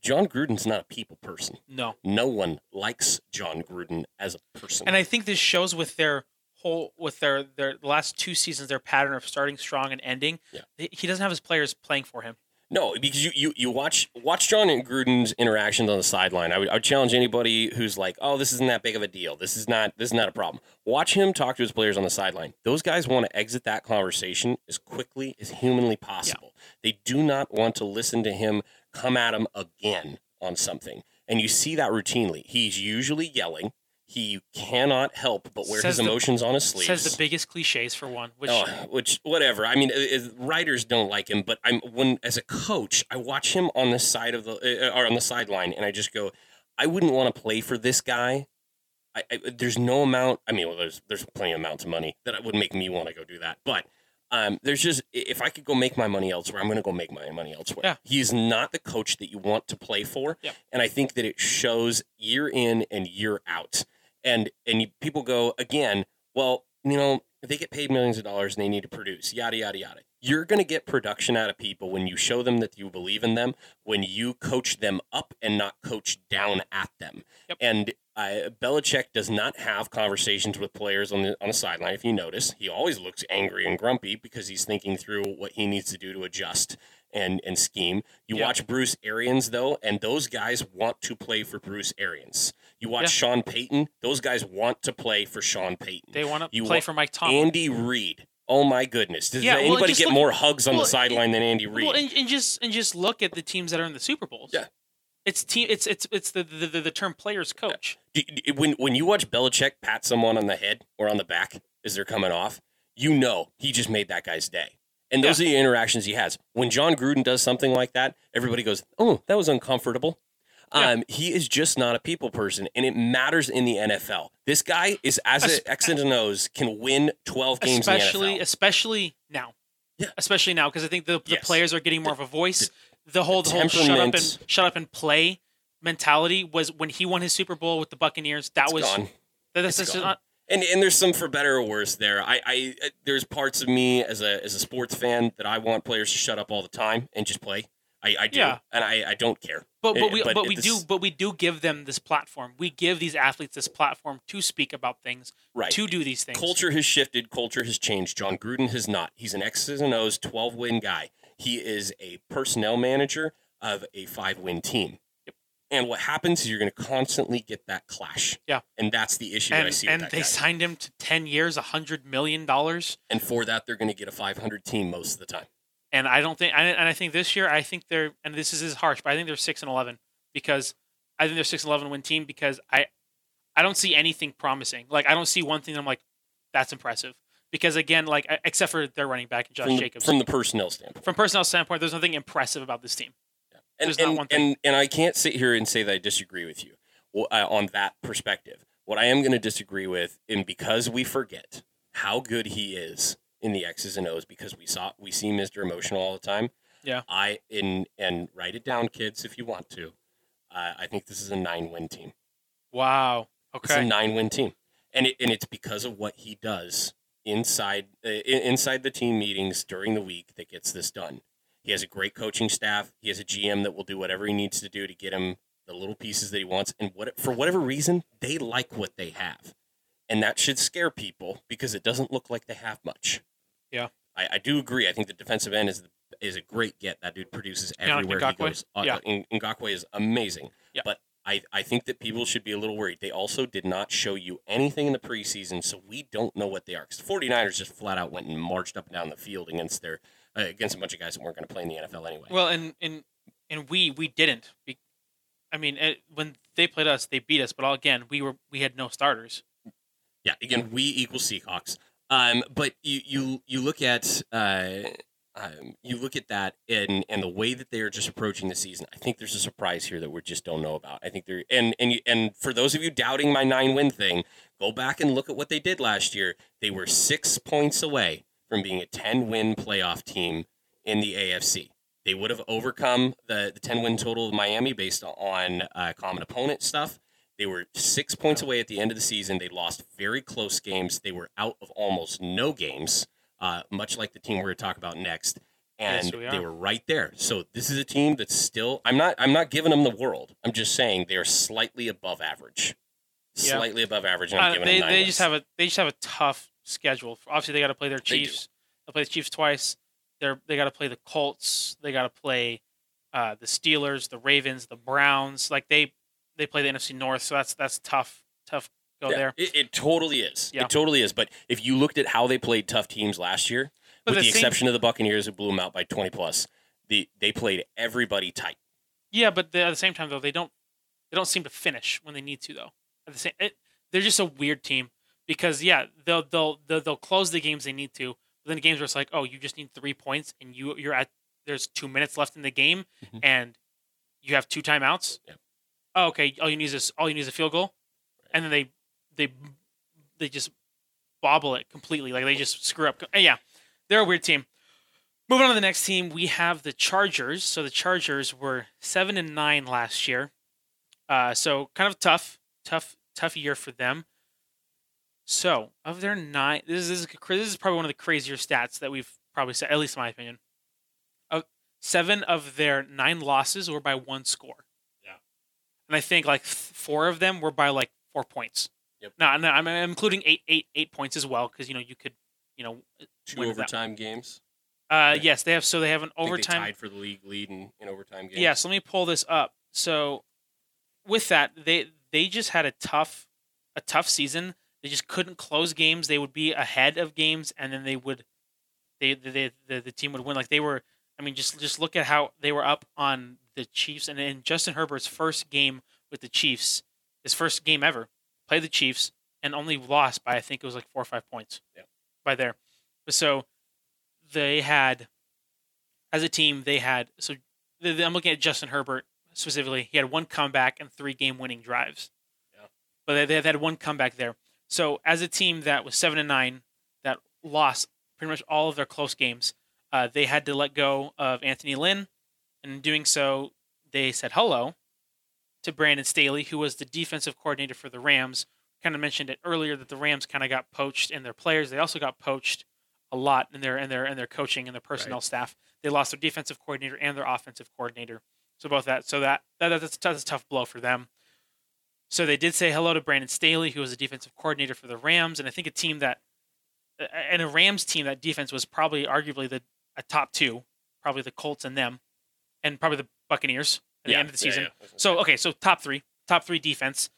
Speaker 1: Jon Gruden's not a people person.
Speaker 2: no.
Speaker 1: No one likes Jon Gruden as a person.
Speaker 2: And I think this shows with their whole with their their last two seasons their pattern of starting strong and ending.
Speaker 1: Yeah.
Speaker 2: He he doesn't have his players playing for him.
Speaker 1: No, because you, you, you watch watch Jon and Gruden's interactions on the sideline. I would, I would challenge anybody who's like, "Oh, this isn't that big of a deal. This is not this is not a problem." Watch him talk to his players on the sideline. Those guys want to exit that conversation as quickly as humanly possible. They do not want to listen to him come at him again on something. And you see that routinely. He's usually yelling. He cannot help but wear
Speaker 2: Says
Speaker 1: his
Speaker 2: the-
Speaker 1: emotions on his sleeves.
Speaker 2: Says the biggest cliches for one, which
Speaker 1: Oh, which whatever. I mean, uh, uh, writers don't like him, but I'm when as a coach, I watch him on the side of the uh, or on the sideline, and I just go, I wouldn't want to play for this guy. I, I, there's no amount. I mean, well, there's there's plenty of amounts of money that would make me want to go do that, but. Um, there's just if I could go make my money elsewhere, I'm going to go make my money elsewhere.
Speaker 2: Yeah.
Speaker 1: He's not the coach that you want to play for,
Speaker 2: Yep.
Speaker 1: and I think that it shows year in and year out. And and people go again. Well, you know, they get paid millions of dollars and they need to produce, yada yada yada. You're going to get production out of people when you show them that you believe in them, when you coach them up and not coach down at them.
Speaker 2: Yep.
Speaker 1: And uh, Belichick does not have conversations with players on the on the sideline. If you notice, he always looks angry and grumpy because he's thinking through what he needs to do to adjust and and scheme. You
Speaker 2: Yeah.
Speaker 1: watch Bruce Arians though, and those guys want to play for Bruce Arians. You watch
Speaker 2: Yeah.
Speaker 1: Sean Payton; those guys want to play for Sean Payton.
Speaker 2: they want to
Speaker 1: You
Speaker 2: play for Mike Tomlin.
Speaker 1: Andy Reid. Oh my goodness! Does
Speaker 2: Yeah,
Speaker 1: anybody
Speaker 2: just
Speaker 1: get
Speaker 2: look-
Speaker 1: more hugs on
Speaker 2: well,
Speaker 1: the sideline than Andy Reid?
Speaker 2: Well, and, and just and just look at the teams that are in the Super Bowls.
Speaker 1: Yeah.
Speaker 2: It's team. It's it's it's the the, the, the term players coach.
Speaker 1: When when you watch Belichick pat someone on the head or on the back as they're coming off, you know he just made that guy's day. And those are the interactions he has. When Jon Gruden does something like that, everybody goes, "Oh, that was uncomfortable."
Speaker 2: Yeah.
Speaker 1: Um, he is just not a people person, and it matters in the NFL. This guy is as
Speaker 2: Es-
Speaker 1: a X and O's can win twelve games
Speaker 2: especially
Speaker 1: the
Speaker 2: especially now.
Speaker 1: Yeah.
Speaker 2: Especially now because I think the, the
Speaker 1: Yes.
Speaker 2: players are getting more of a voice. The, whole
Speaker 1: the
Speaker 2: the, whole shut up and shut up and play mentality was when he won his Super Bowl with the Buccaneers. That
Speaker 1: It's
Speaker 2: was
Speaker 1: gone.
Speaker 2: that- that's
Speaker 1: It's
Speaker 2: just
Speaker 1: gone.
Speaker 2: not
Speaker 1: and and there's some for better or worse there. I, I there's parts of me as a as a sports fan that I want players to shut up all the time and just play. I, I do,
Speaker 2: Yeah.
Speaker 1: and I, I don't care.
Speaker 2: But
Speaker 1: Eh,
Speaker 2: but we
Speaker 1: but
Speaker 2: but, we
Speaker 1: this-
Speaker 2: do but we do give them this platform. We give these athletes this platform to speak about things,
Speaker 1: Right.
Speaker 2: to do these things.
Speaker 1: Culture has shifted. Culture has changed. Jon Gruden has not. He's an X's and O's 12 win guy. He is a personnel manager of a five win team. And what happens is you're going to constantly get that clash.
Speaker 2: Yeah.
Speaker 1: And that's the issue that I see
Speaker 2: and
Speaker 1: with that
Speaker 2: they
Speaker 1: guy.
Speaker 2: signed him to ten years, a hundred million dollars.
Speaker 1: and for that, they're going to get a 500 team most of the time.
Speaker 2: And I don't think, and and I think this year, I think they're, and this is, is harsh, but I think they're six and eleven because I think they're six and eleven win team because I, I don't see anything promising. Like I don't see one thing. that I'm like, that's impressive because again, like except for their running back Josh
Speaker 1: From the,
Speaker 2: Jacobs.
Speaker 1: from the personnel standpoint.
Speaker 2: From personnel standpoint, there's nothing impressive about this team.
Speaker 1: And, and, and, and I can't sit here and say that I disagree with you on that perspective. What I am going to disagree with, and because we forget how good he is in the X's and O's, because we saw we see Mr. Emotional all the time.
Speaker 2: Yeah.
Speaker 1: I in and write it down, kids, if you want to. Uh, I think this is a nine-win team.
Speaker 2: Wow. Okay.
Speaker 1: It's a nine-win team, and it, and it's because of what he does inside uh, inside the team meetings during the week that gets this done. He has a great coaching staff. He has a GM that will do whatever he needs to do to get him the little pieces that he wants. And what for whatever reason, they like what they have, and that should scare people because it doesn't look like they have much.
Speaker 2: Yeah.
Speaker 1: I, I do agree. I think the defensive end is is a great get. That dude produces
Speaker 2: Yeah, like
Speaker 1: everywhere he
Speaker 2: Ngakoue?
Speaker 1: goes. Uh,
Speaker 2: Yeah.
Speaker 1: Ng- Ngakoue is amazing.
Speaker 2: Yeah.
Speaker 1: But I, I think that people should be a little worried. They also did not show you anything in the preseason, so we don't know what they are. Because the 49ers just flat out went and marched up and down the field against their uh, against a bunch of guys that weren't going to play in the NFL anyway.
Speaker 2: Well, and and and we we didn't. Be- I mean, it, when they played us, they beat us. But all, again, we were we had no starters.
Speaker 1: yeah, again, we equal Seahawks. Um, but you you you look at uh, um, you look at that and and the way that they are just approaching the season. I think there's a surprise here that we just don't know about. I think they're and and you- and for those of you doubting my nine win thing, go back and look at what they did last year. They were six points away from being a ten win playoff team in the AFC. They would have overcome the the ten win total of Miami based on uh, common opponent stuff. They were six points away at the end of the season. They lost very close games. They were out of almost no games, uh, much like the team we're going to talk about next. And
Speaker 2: Yes, we
Speaker 1: they were right there. So this is a team that's still. I'm not. I'm not giving them the world. I'm just saying they are slightly above average.
Speaker 2: Yeah.
Speaker 1: Slightly above average.
Speaker 2: Uh, they they just have a they just have a tough schedule. Obviously, they got to play their Chiefs. They will play the Chiefs twice. They're they got to play the Colts. They got to play uh, the Steelers, the Ravens, the Browns. Like they they play the NFC North, so that's that's tough tough go
Speaker 1: Yeah,
Speaker 2: there.
Speaker 1: It, it totally is.
Speaker 2: Yeah.
Speaker 1: It totally is. But if you looked at how they played tough teams last year,
Speaker 2: But
Speaker 1: with
Speaker 2: the
Speaker 1: the exception of the Buccaneers who blew them out by 20 plus, the they played everybody tight.
Speaker 2: Yeah, but the, at the same time though, they don't they don't seem to finish when they need to though. At the same, it, they're just a weird team because yeah, they'll they'll they'll, they'll close the games they need to. But then the games where it's like, oh, you just need three points and you you're at there's two minutes left in the game
Speaker 1: Mhm.
Speaker 2: and you have two timeouts.
Speaker 1: Yep.
Speaker 2: Oh, okay. All you need is all you need is a field goal, and then they they they just bobble it completely. Like they just screw up. Yeah, they're a weird team. Moving on to the next team, we have the Chargers. So the Chargers were seven and nine last year. Uh, so kind of tough, tough, tough year for them. So of their nine, this is this is probably one of the crazier stats that we've probably said, at least in my opinion. Of seven of their nine losses were by one score.
Speaker 1: Yeah.
Speaker 2: and I think like four of them were by like four points.
Speaker 1: Yep.
Speaker 2: No, no, I'm I'm including eight, eight, eight points as well because you know you could, you know,
Speaker 1: Two overtime games.
Speaker 2: uh,
Speaker 1: Yeah.
Speaker 2: yes, they have. So they have an
Speaker 1: they
Speaker 2: overtime.
Speaker 1: tied for the league lead in, in overtime games.
Speaker 2: Yes, let me pull this up. So with that, they they just had a tough a tough season. They just couldn't close games. They would be ahead of games, and then they would they they the, the team would win. Like they were. I mean, just just look at how they were up on the Chiefs, and in Justin Herbert's first game with the Chiefs, his first game ever, played the Chiefs and only lost by I think it was like four or five points.
Speaker 1: Yeah.
Speaker 2: By there, but so they had as a team they had so I'm looking at Justin Herbert specifically. He had one comeback and three game winning drives.
Speaker 1: Yeah.
Speaker 2: But they, they had one comeback there. So as a team that was seven and nine, that lost pretty much all of their close games, uh, they had to let go of Anthony Lynn, and in doing so, they said hello to Brandon Staley, who was the defensive coordinator for the Rams. Kind of mentioned it earlier that the Rams kind of got poached in their players. They also got poached a lot in their in their in their coaching and their personnel staff. They lost their defensive coordinator and their offensive coordinator. So both that. So that, that that's, that's a tough blow for them. So they did say hello to Brandon Staley, who was a defensive coordinator for the Rams, and I think a team that, and a Rams team that defense was probably arguably the a top two, probably the Colts and them, and probably the Buccaneers at the
Speaker 1: Yeah,
Speaker 2: end of the
Speaker 1: yeah,
Speaker 2: season.
Speaker 1: yeah.
Speaker 2: So okay, so top three, top three defense.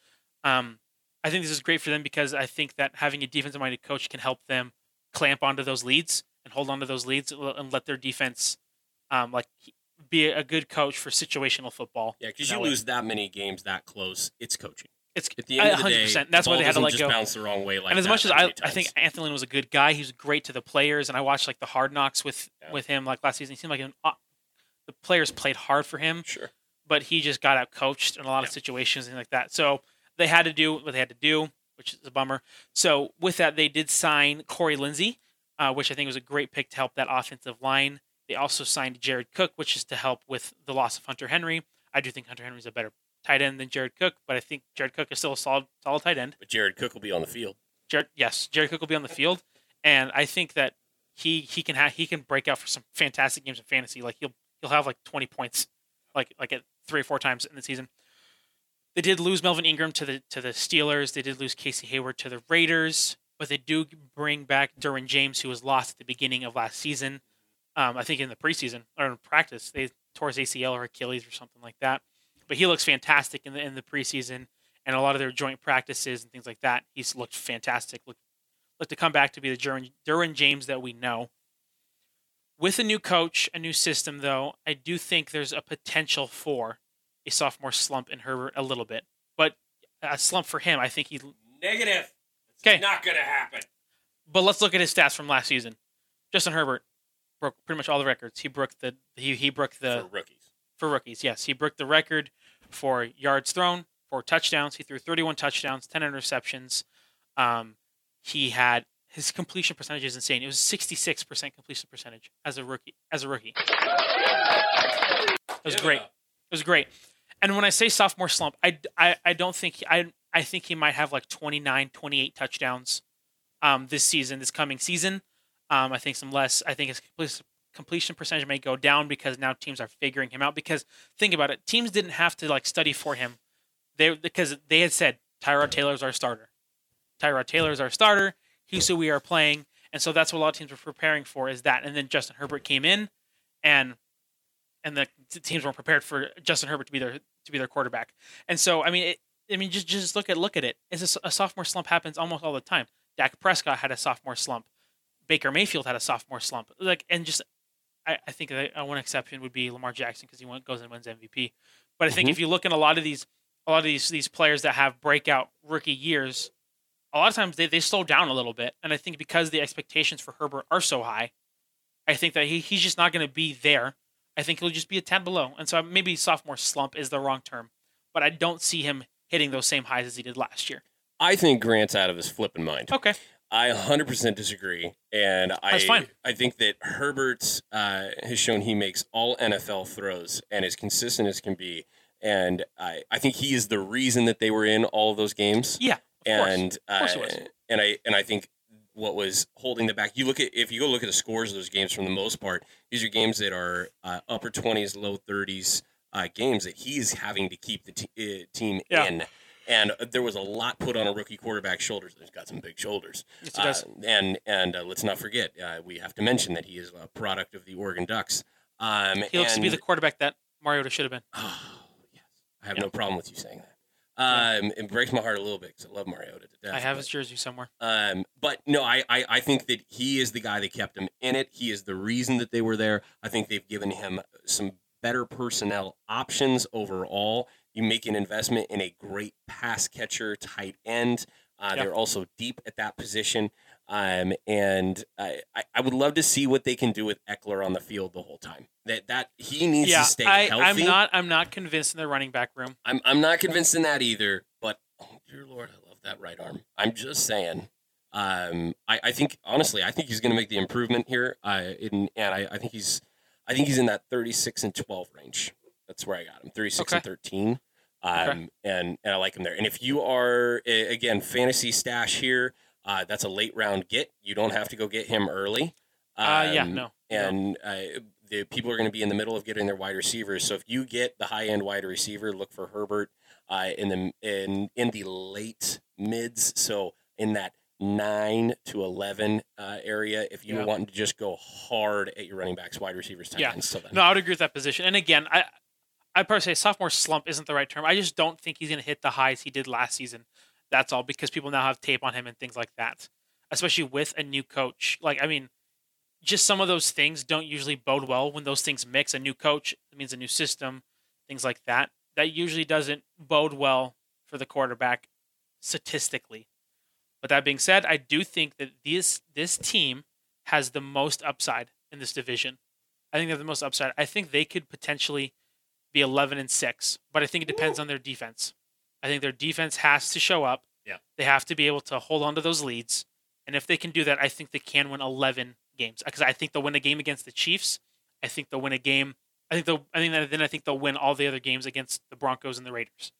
Speaker 2: Um, I think this is great for them because I think that having a defensive-minded coach can help them clamp onto those leads and hold onto those leads and let their defense, um, like be a good coach for situational football.
Speaker 1: Yeah, because you
Speaker 2: way.
Speaker 1: lose that many games that close, it's coaching.
Speaker 2: It's
Speaker 1: At the end of the day,
Speaker 2: 100%. That's
Speaker 1: the
Speaker 2: why they had to let
Speaker 1: just
Speaker 2: go.
Speaker 1: bounce the wrong way like
Speaker 2: and as
Speaker 1: that
Speaker 2: much as I, I think. Anthony Lynn was a good guy, he was great to the players, and I watched like the Hard Knocks with
Speaker 1: Yeah.
Speaker 2: with him like last season. He seemed like an, uh, the players played hard for him,
Speaker 1: sure.
Speaker 2: But he just got out coached in a lot of situations and like that. So they had to do what they had to do, which is a bummer. So with that, they did sign Corey Linsley, uh, which I think was a great pick to help that offensive line. They also signed Jared Cook, which is to help with the loss of Hunter Henry. I do think Hunter Henry's a better tight end than Jared Cook, but I think Jared Cook is still a solid solid tight end.
Speaker 1: But Jared Cook will be on the field.
Speaker 2: Jared, yes, Jared Cook will be on the field, and I think that he he can have he can break out for some fantastic games in fantasy. Like he'll he'll have like twenty points, like like at three or four times in the season. They did lose Melvin Ingram to the to the Steelers. They did lose Casey Hayward to the Raiders, but they do bring back Derwin James, who was lost at the beginning of last season. Um, I think in the preseason or in practice, they tore his ACL or Achilles or something like that. But he looks fantastic in the in the preseason and a lot of their joint practices and things like that. He's looked fantastic. Look, look to come back to be the Derwin, Derwin James that we know. with a new coach, a new system, though, I do think there's a potential for a sophomore slump in Herbert a little bit. But a slump for him, I think he.
Speaker 1: Negative. It's
Speaker 2: 'Kay.
Speaker 1: not going to happen.
Speaker 2: But let's look at his stats from last season. Justin Herbert broke pretty much all the records. He broke the he he broke the
Speaker 1: for rookies.
Speaker 2: for rookies. Yes, he broke the record for yards thrown, for touchdowns. He threw 31 touchdowns, 10 interceptions. Um, he had his completion percentage is insane. It was 66% completion percentage as a rookie. As a rookie, it was great. It was great. And when I say sophomore slump, I, I, I don't think I I think he might have like 29, 28 touchdowns um, this season, this coming season. Um, I think some less. I think his completion completion percentage may go down because now teams are figuring him out. Because think about it, teams didn't have to like study for him. They because they had said Tyrod Taylor's our starter. Tyrod Taylor's our starter. He's who we are playing, and so that's what a lot of teams were preparing for is that. And then Justin Herbert came in, and and the teams weren't prepared for Justin Herbert to be their to be their quarterback. And so I mean, it, I mean, just just look at look at it. It's a a, sophomore slump happens almost all the time. Dak Prescott had a sophomore slump. Baker Mayfield had a sophomore slump. Like and just, I, I think one exception would be Lamar Jackson because he went, goes and wins MVP. But I think
Speaker 1: Mhm.
Speaker 2: if you look at a lot of these a lot of these these players that have breakout rookie years, a lot of times they, they slow down a little bit. And I think because the expectations for Herbert are so high, I think that he, he's just not going to be there. I think he'll just be a tad below. And so maybe sophomore slump is the wrong term, but I don't see him hitting those same highs as he did last year.
Speaker 1: I think Grant's out of his flipping mind.
Speaker 2: Okay.
Speaker 1: I 100% disagree, and I
Speaker 2: That's fine.
Speaker 1: I think that Herbert uh, has shown he makes all NFL throws and as consistent as can be, and I I think he is the reason that they were in all of those games.
Speaker 2: Yeah. Of course.
Speaker 1: and uh,
Speaker 2: he was.
Speaker 1: and I and I think what was holding them back. You look at if you go look at the scores of those games from the most part, these are games that are uh, upper 20s, low 30s uh, games that he's having to keep the t- uh, team
Speaker 2: Yeah.
Speaker 1: in. And there was a lot put on a rookie quarterback's shoulders. He's got some big shoulders.
Speaker 2: Yes.
Speaker 1: Uh, and and uh, let's not forget, uh, we have to mention that he is a product of the Oregon Ducks. Um,
Speaker 2: he looks to be the quarterback that Mariota should have been.
Speaker 1: Oh, yes. I have
Speaker 2: Yeah.
Speaker 1: no problem with you saying that. Um, it breaks my heart a little bit because I love Mariota to death.
Speaker 2: I have
Speaker 1: but-
Speaker 2: his jersey somewhere.
Speaker 1: um, but no, I, I, I think that he is the guy that kept him in it. He is the reason that they were there. I think they've given him some better personnel options overall. You make an investment in a great pass catcher, tight end. Uh,
Speaker 2: Yeah.
Speaker 1: They're also deep at that position. Um, and I, I, I would love to see what they can do with Ekeler on the field the whole time. That that he needs
Speaker 2: yeah,
Speaker 1: to stay
Speaker 2: I,
Speaker 1: healthy.
Speaker 2: I'm not. I'm not convinced in the running back room.
Speaker 1: I'm I'm not convinced in that either. But oh dear lord, I love that right arm. I'm just saying. Um, I, I think honestly, I think he's going to make the improvement here. Uh, in, and I, I think he's, I think he's in that 36 and 12 range. That's where I got him. 36 and 13. Um,
Speaker 2: Okay.
Speaker 1: and and I like him there. And if you are again fantasy stash here, uh, that's a late round get. You don't have to go get him early.
Speaker 2: Uh, yeah,
Speaker 1: Um,
Speaker 2: no.
Speaker 1: and uh, the people are going to be in the middle of getting their wide receivers. So if you get the high end wide receiver, look for Herbert uh, in the in in the late mids. So in that nine to eleven uh, area, if you
Speaker 2: Yeah.
Speaker 1: wanting to just go hard at your running backs, wide receivers, tight
Speaker 2: Yeah.
Speaker 1: ends, so then
Speaker 2: No, I would agree with that position. And again, I I'd probably say sophomore slump isn't the right term. I just don't think he's going to hit the highs he did last season. That's all because people now have tape on him and things like that. Especially with a new coach. Like I mean, just some of those things don't usually bode well when those things mix. A new coach means a new system, things like that. That usually doesn't bode well for the quarterback statistically. But that being said, I do think that this this team has the most upside in this division. I think they have the most upside. I think they could potentially be 11 and 6, but I think it depends on their defense. I think their defense has to show up.
Speaker 1: Yeah.
Speaker 2: They have to be able to hold on to those leads. And if they can do that, I think they can win 11 games. Because I think they'll win a game against the Chiefs. I think they'll win a game. I think they'll. I think that, then I think they'll win all the other games against the Broncos and the Raiders.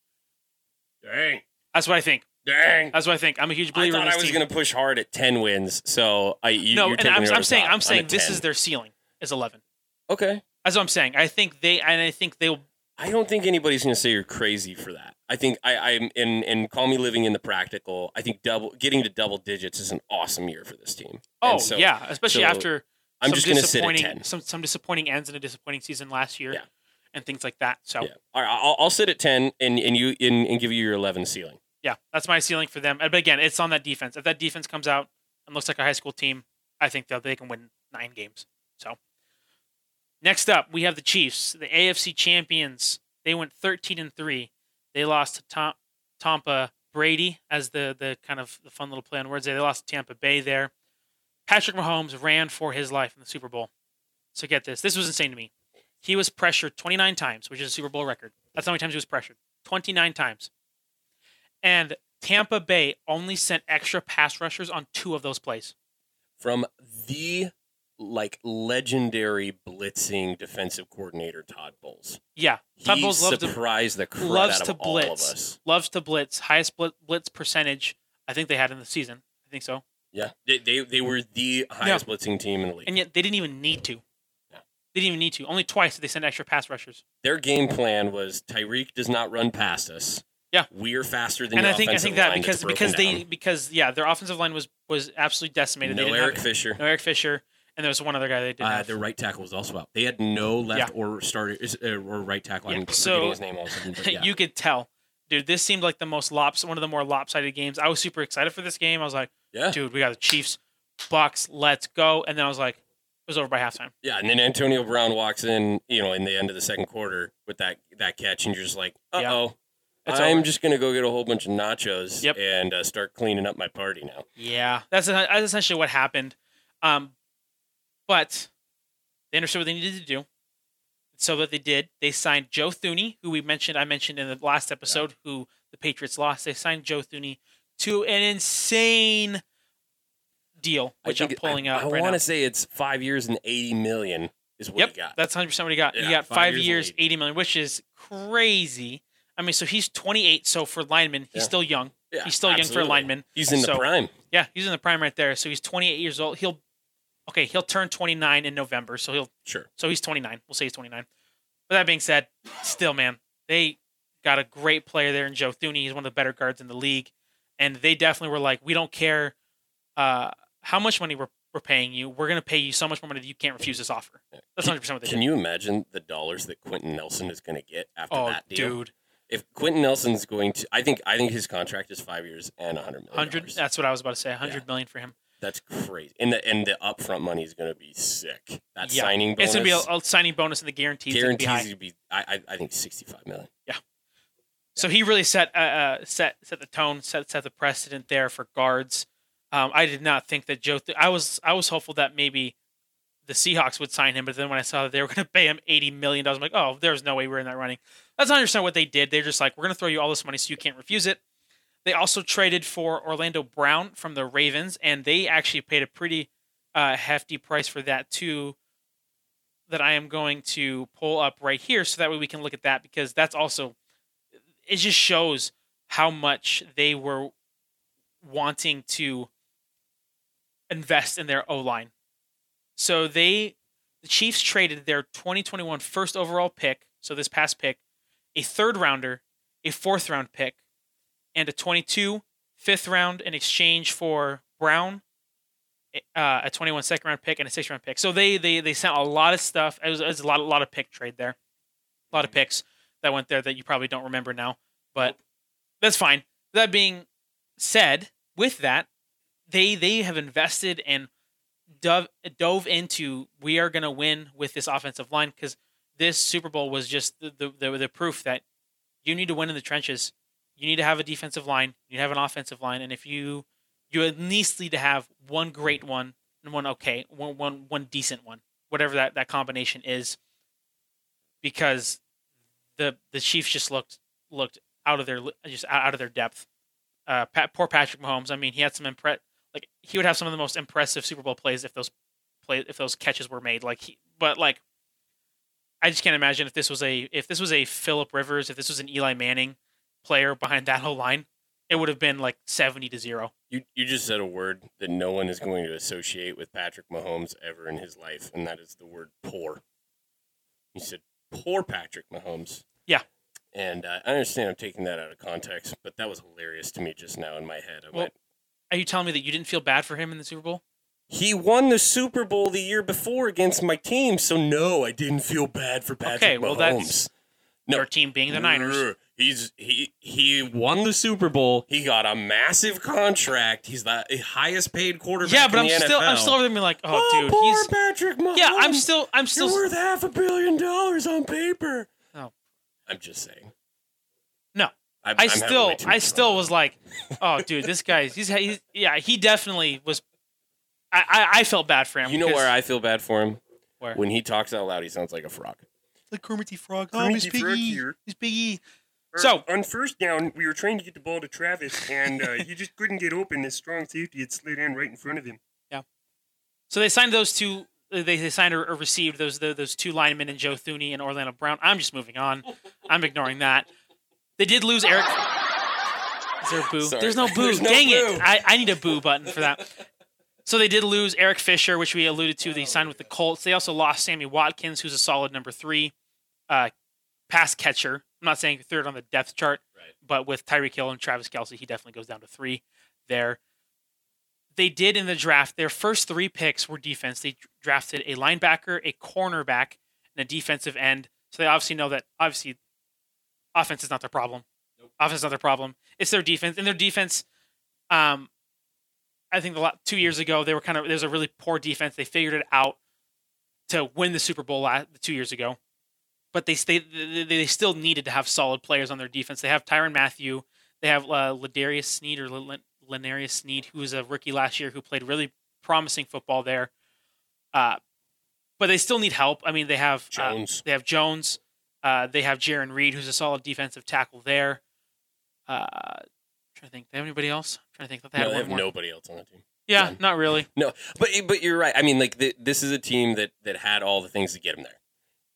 Speaker 1: dang,
Speaker 2: That's what I think.
Speaker 1: dang.
Speaker 2: That's what I think. I'm a huge
Speaker 1: I
Speaker 2: believer
Speaker 1: thought
Speaker 2: in
Speaker 1: I was going to push hard at ten wins. So I you,
Speaker 2: no, and I'm, I'm saying. I'm saying this
Speaker 1: 10.
Speaker 2: is their ceiling is 11.
Speaker 1: okay.
Speaker 2: That's what I'm saying. I think they and I think they'll
Speaker 1: I don't think anybody's going to say you're crazy for that. I think I, I'm and and call me living in the practical. I think double getting to double digits is an awesome year for this team.
Speaker 2: Oh
Speaker 1: so
Speaker 2: yeah, especially
Speaker 1: so
Speaker 2: after
Speaker 1: I'm
Speaker 2: some
Speaker 1: just going to sit at
Speaker 2: disappointing
Speaker 1: ten.
Speaker 2: some some disappointing ends in a disappointing season last year,
Speaker 1: Yeah.
Speaker 2: and things like that. So
Speaker 1: yeah, All right, I'll, I'll sit at ten and and you and, and give you your eleven ceiling.
Speaker 2: Yeah, that's my ceiling for them. But again, it's on that defense. If that defense comes out and looks like a high school team, I think that they can win nine games. So Next up, we have the Chiefs, the AFC champions. They went 13 and 3. They lost to Tom, Tampa Brady as the the kind of the fun little play on words. They lost to Tampa Bay there. Patrick Mahomes ran for his life in the Super Bowl. So get this. This was insane to me. He was pressured 29 times, which is a Super Bowl record. That's how many times he was pressured. 29 times. And Tampa Bay only sent extra pass rushers on two of those plays.
Speaker 1: From the like legendary blitzing defensive coordinator Todd Bowles.
Speaker 2: Yeah, Todd
Speaker 1: he
Speaker 2: Bowles loves to
Speaker 1: surprised the crap
Speaker 2: loves
Speaker 1: out
Speaker 2: to
Speaker 1: of all of
Speaker 2: blitz.
Speaker 1: us.
Speaker 2: loves to blitz. Highest blit, blitz percentage I think they had in the season. I think so.
Speaker 1: Yeah, they, they they were the highest blitzing team in the league.
Speaker 2: And yet they didn't even need to.
Speaker 1: Yeah.
Speaker 2: They didn't even need to. Only twice did they send extra pass rushers.
Speaker 1: Their game plan was Tyreek does not run past us.
Speaker 2: Yeah.
Speaker 1: we're faster than
Speaker 2: and I think I think that because because
Speaker 1: broken
Speaker 2: they
Speaker 1: down.
Speaker 2: because yeah their offensive line was was absolutely decimated.
Speaker 1: no Eric
Speaker 2: have,
Speaker 1: Fisher.
Speaker 2: no Eric Fisher, and there was one other guy they didn't
Speaker 1: Uh, their right tackle was also out. They had no left
Speaker 2: Yeah.
Speaker 1: or starter uh, or right tackle.
Speaker 2: Yeah,
Speaker 1: I'm
Speaker 2: so-
Speaker 1: forgetting his name all of a sudden. Yeah.
Speaker 2: you could tell, dude. This seemed like the most lops one of the more lopsided games. I was super excited for this game. I was like,
Speaker 1: yeah,
Speaker 2: dude, we got the Chiefs, Bucks, let's go. And then I was like, it was over by halftime.
Speaker 1: yeah. And then Antonio Brown walks in, you know, in the end of the second quarter with that that catch, and you're just like, uh
Speaker 2: Yeah.
Speaker 1: oh.
Speaker 2: It's
Speaker 1: I'm
Speaker 2: over.
Speaker 1: just gonna go get a whole bunch of nachos
Speaker 2: Yep.
Speaker 1: and uh, start cleaning up my party now.
Speaker 2: Yeah, that's that's essentially what happened. Um, but they understood what they needed to do. So what they did, they signed Joe Thuney, who we mentioned, I mentioned in the last episode, who the Patriots lost. They signed Joe Thuney to an insane deal, which I'm pulling
Speaker 1: I,
Speaker 2: out
Speaker 1: I
Speaker 2: right
Speaker 1: want to say it's five years and eighty million is what
Speaker 2: Yep,
Speaker 1: he got.
Speaker 2: that's 100 percent what he got. he got
Speaker 1: five
Speaker 2: five,
Speaker 1: years
Speaker 2: years,
Speaker 1: 80.
Speaker 2: 80 million, which is crazy. I mean, so he's 28. So for lineman, he's
Speaker 1: Yeah.
Speaker 2: still young.
Speaker 1: Yeah,
Speaker 2: he's still young for a lineman.
Speaker 1: He's in the prime.
Speaker 2: Yeah, he's in the prime right there. So he's 28 years old. He'll okay, he'll turn 29 in November. So he'll
Speaker 1: Sure.
Speaker 2: so he's 29. We'll say he's 29. But that being said, still man, they got a great player there in Joe Thuney. He's one of the better guards in the league, and they definitely were like, we don't care uh, how much money we're, we're paying you. We're gonna pay you so much more money that you can't refuse this offer. That's 100 percent what they
Speaker 1: Can
Speaker 2: did.
Speaker 1: you imagine the dollars that Quenton Nelson is going to get after
Speaker 2: oh,
Speaker 1: that deal?
Speaker 2: dude,
Speaker 1: If Quenton Nelson's going to, I think, I think his contract is five years and a hundred million.
Speaker 2: hundred. That's what I was about to say. hundred
Speaker 1: Yeah.
Speaker 2: million for him.
Speaker 1: That's crazy. And the and the upfront money is going to be sick. That
Speaker 2: Yeah.
Speaker 1: signing bonus
Speaker 2: It's gonna be a, a signing bonus and the guarantees.
Speaker 1: guarantees to be. I, I I think sixty five million. Yeah.
Speaker 2: So he really set uh, uh, set set the tone, set set the precedent there for guards. Um, I did not think that Joe. Th- I was I was hopeful that maybe the Seahawks would sign him, but then when I saw that they were going to pay him eighty million dollars, I'm like, oh, there's no way we're in that running. That's not understand what they did. They're just like, we're going to throw you all this money so you can't refuse it. They also traded for Orlando Brown from the Ravens, and they actually paid a pretty uh, hefty price for that too. That I am going to pull up right here, so that way we can look at that because that's also it just shows how much they were wanting to invest in their O line. So they the Chiefs traded their 2021 first overall pick, so this past pick, a third rounder, a fourth round pick, and a 22 fifth round in exchange for Brown, uh, a 21 second round pick, and a sixth round pick. So they they they sent a lot of stuff. It was, it was a lot a lot of pick trade there, a lot of picks that went there that you probably don't remember now, but that's fine. That being said, with that, they they have invested and dove dove into we are going to win with this offensive line because this Super Bowl was just the, the the the proof that you need to win in the trenches. You need to have a defensive line. You have an offensive line, and if you you at least need to have one great one and one okay, one one one decent one, whatever that that combination is, because the the Chiefs just looked looked out of their just out of their depth. Uh, Pat, poor Patrick Mahomes. I mean, he had some impre- like he would have some of the most impressive Super Bowl plays if those play if those catches were made. Like, he, but like, I just can't imagine if this was a if this was a Philip Rivers, if this was an Eli Manning player behind that whole line, it would have been like seventy to zero.
Speaker 1: You you just said a word that no one is going to associate with Patrick Mahomes ever in his life, and that is the word poor. You said poor Patrick Mahomes.
Speaker 2: Yeah.
Speaker 1: And uh, I understand I'm taking that out of context, but that was hilarious to me just now in my head. I
Speaker 2: Well,
Speaker 1: went,
Speaker 2: Are you telling me that you didn't feel bad for him in the Super Bowl?
Speaker 1: he won the Super Bowl the year before against my team, so no, I didn't feel bad for Patrick
Speaker 2: Okay, well,
Speaker 1: Mahomes.
Speaker 2: that's-
Speaker 1: No.
Speaker 2: Your team being the Niners.
Speaker 1: Grr. He's he he won the Super Bowl. He got a massive contract. He's the highest paid quarterback.
Speaker 2: Yeah, but
Speaker 1: in
Speaker 2: I'm
Speaker 1: the
Speaker 2: still
Speaker 1: NFL.
Speaker 2: I'm still over there being like, oh,
Speaker 1: Oh,
Speaker 2: dude,
Speaker 1: poor
Speaker 2: he's
Speaker 1: Patrick Mahomes.
Speaker 2: yeah. I'm still I'm
Speaker 1: You're
Speaker 2: still
Speaker 1: worth half a billion dollars on paper.
Speaker 2: Oh.
Speaker 1: I'm just saying.
Speaker 2: No.
Speaker 1: I'm,
Speaker 2: I
Speaker 1: I'm having
Speaker 2: still I
Speaker 1: much
Speaker 2: still was like, oh, dude, this guy's he's, he's yeah he definitely was. I, I, I felt bad for him.
Speaker 1: You know where I feel bad for him?
Speaker 2: Where?
Speaker 1: When he talks out loud, he sounds like a frog.
Speaker 2: like Kermit the Frog.
Speaker 1: Oh, Miss Piggy.
Speaker 2: Miss Piggy. So-
Speaker 3: on first down, we were trying to get the ball to Travis, and uh, he just couldn't get open. This strong safety had slid in right in front of him. Yeah.
Speaker 2: So they signed those two. They, they signed or, or received those the, those two linemen and Joe Thuney and Orlando Brown. I'm just moving on. I'm ignoring that. They did lose Eric. Is there a boo?
Speaker 1: Sorry.
Speaker 2: There's no boo.
Speaker 1: There's no
Speaker 2: Dang
Speaker 1: boo.
Speaker 2: it! I, I need a boo button for that. So they did lose Eric Fisher, which we alluded to. They signed with the Colts. They also lost Sammy Watkins, who's a solid number three uh, pass catcher. I'm not saying third on the depth chart,
Speaker 1: Right.
Speaker 2: but with Tyreek Hill and Travis Kelce, he definitely goes down to three there. They did in the draft, their first three picks were defense. They drafted a linebacker, a cornerback, and a defensive end. So they obviously know that obviously offense is not their problem. Offense is not their problem. It's their defense. And their defense, um, I think the two years ago they were kind of there's a really poor defense. They figured it out to win the Super Bowl last, two years ago, but they stay they, they still needed to have solid players on their defense. They have Tyrann Mathieu, they have uh, Ladarius Sneed or Lenarius Sneed, who was a rookie last year who played really promising football there. Uh, but they still need help. I mean, they have uh,
Speaker 1: Jones.
Speaker 2: they have Jones. Uh, they have Jarran Reed, who's a solid defensive tackle there. Uh, trying to think. Do they have anybody else? trying to think. That they
Speaker 1: no, they have
Speaker 2: more.
Speaker 1: nobody else on the team.
Speaker 2: Yeah,
Speaker 1: None.
Speaker 2: not really.
Speaker 1: No, but but you're right. I mean, like th this is a team that that had all the things to get them there,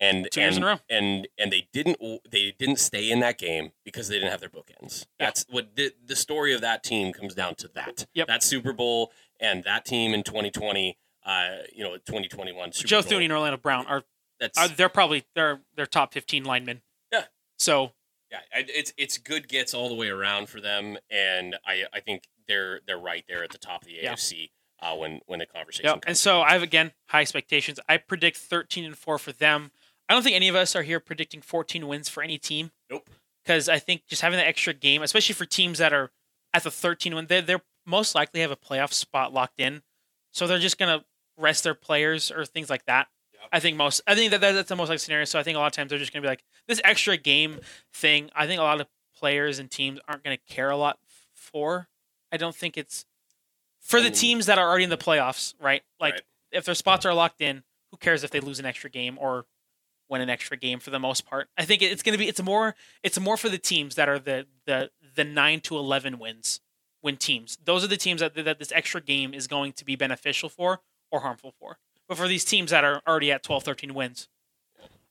Speaker 1: and
Speaker 2: Two years
Speaker 1: and,
Speaker 2: in a row.
Speaker 1: and and they didn't they didn't stay in that game because they didn't have their bookends.
Speaker 2: Yeah.
Speaker 1: That's what the the story of that team comes down to. That
Speaker 2: Yep.
Speaker 1: that Super Bowl and that team in 2020, uh, you know, 2021 Super
Speaker 2: Joe
Speaker 1: Bowl.
Speaker 2: Thuney and Orlando Brown are,
Speaker 1: That's
Speaker 2: are they're probably they're they're top fifteen linemen.
Speaker 1: Yeah.
Speaker 2: So
Speaker 1: yeah, it's it's good gets all the way around for them, and I I think they're they're right there at the top of the
Speaker 2: Yeah.
Speaker 1: AFC uh, when when the conversation.
Speaker 2: Yep. And so I have again high expectations. I predict 13 and 4 for them. I don't think any of us are here predicting 14 wins for any team.
Speaker 1: Nope.
Speaker 2: Because I think just having that extra game, especially for teams that are at the 13 win, they're, they're most likely have a playoff spot locked in. So they're just gonna rest their players or things like that.
Speaker 1: Yep.
Speaker 2: I think most. I think that that- that's the most likely scenario. So I think a lot of times they're just gonna be like this extra game thing. I think a lot of players and teams aren't gonna care a lot for. I don't think it's for the teams that are already in the playoffs, right? Like
Speaker 1: Right.
Speaker 2: if their spots are locked in, who cares if they lose an extra game or win an extra game for the most part? I think it's going to be it's more it's more for the teams that are the the the 9 to 11 wins win teams. Those are the teams that that this extra game is going to be beneficial for or harmful for. But for these teams that are already at 12 13 wins,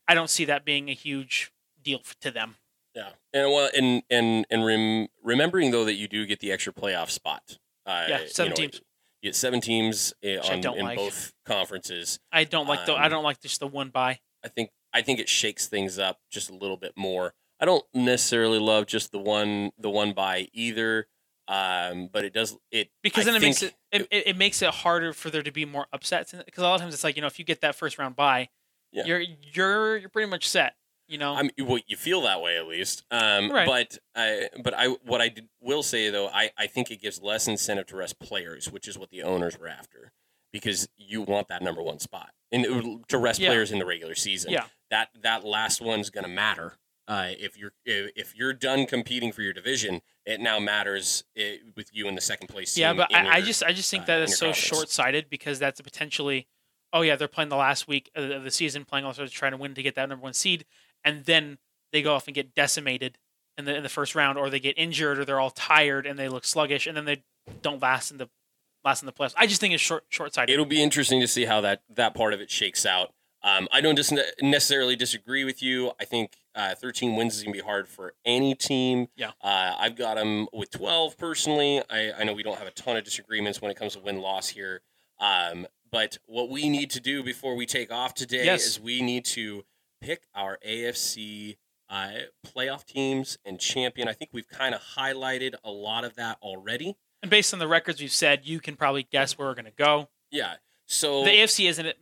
Speaker 2: I don't see that being a huge deal to them.
Speaker 1: Yeah, and well, and and and rem- remembering though that you do get the extra playoff spot. Uh,
Speaker 2: Yeah,
Speaker 1: you
Speaker 2: seven
Speaker 1: know,
Speaker 2: teams.
Speaker 1: You get seven teams
Speaker 2: I
Speaker 1: on, in
Speaker 2: like.
Speaker 1: both conferences.
Speaker 2: I don't like the I
Speaker 1: Um,
Speaker 2: don't like just the one buy.
Speaker 1: I think I think it shakes things up just a little bit more. I don't necessarily love just the one the one by either, um, but it does it
Speaker 2: because
Speaker 1: I
Speaker 2: then it makes it, it, it makes it harder for there to be more upsets because a lot of times it's like you know if you get that first round bye,
Speaker 1: Yeah.
Speaker 2: you're you're you're pretty much set. You know,
Speaker 1: I mean, well, you feel that way at least. Um,
Speaker 2: Right.
Speaker 1: But I, but I, what I did- will say though, I, I think it gives less incentive to rest players, which is what the owners were after, because you want that number one spot and it to rest
Speaker 2: Yeah.
Speaker 1: players in the regular season.
Speaker 2: Yeah.
Speaker 1: That that last one's going to matter. Uh, if you're if, if you're done competing for your division, it now matters eh, with you in the second place.
Speaker 2: yeah, but I, I just I just think
Speaker 1: uh,
Speaker 2: that
Speaker 1: your
Speaker 2: so short sighted because that's a potentially, oh yeah, they're playing the last week of the- season, playing also to try to win to get that number one seed, and then they go off and get decimated in the in the first round, or they get injured, or they're all tired and they look sluggish, and then they don't last in the last in the playoffs. I just think it's short short sighted.
Speaker 1: It'll be interesting to see how that that part of it shakes out. Um, I don't dis- necessarily disagree with you. I think uh, 13 wins is going to be hard for any team.
Speaker 2: Yeah.
Speaker 1: Uh, I've got them with 12 personally. I, I know we don't have a ton of disagreements when it comes to win loss here. Um, but what we need to do before we take off today
Speaker 2: Yes.
Speaker 1: is we need to pick our AFC uh, playoff teams and champion. I think we've kind of highlighted a lot of that already.
Speaker 2: And based on the records we've said, you can probably guess where we're going to go.
Speaker 1: Yeah. So
Speaker 2: The AFC isn't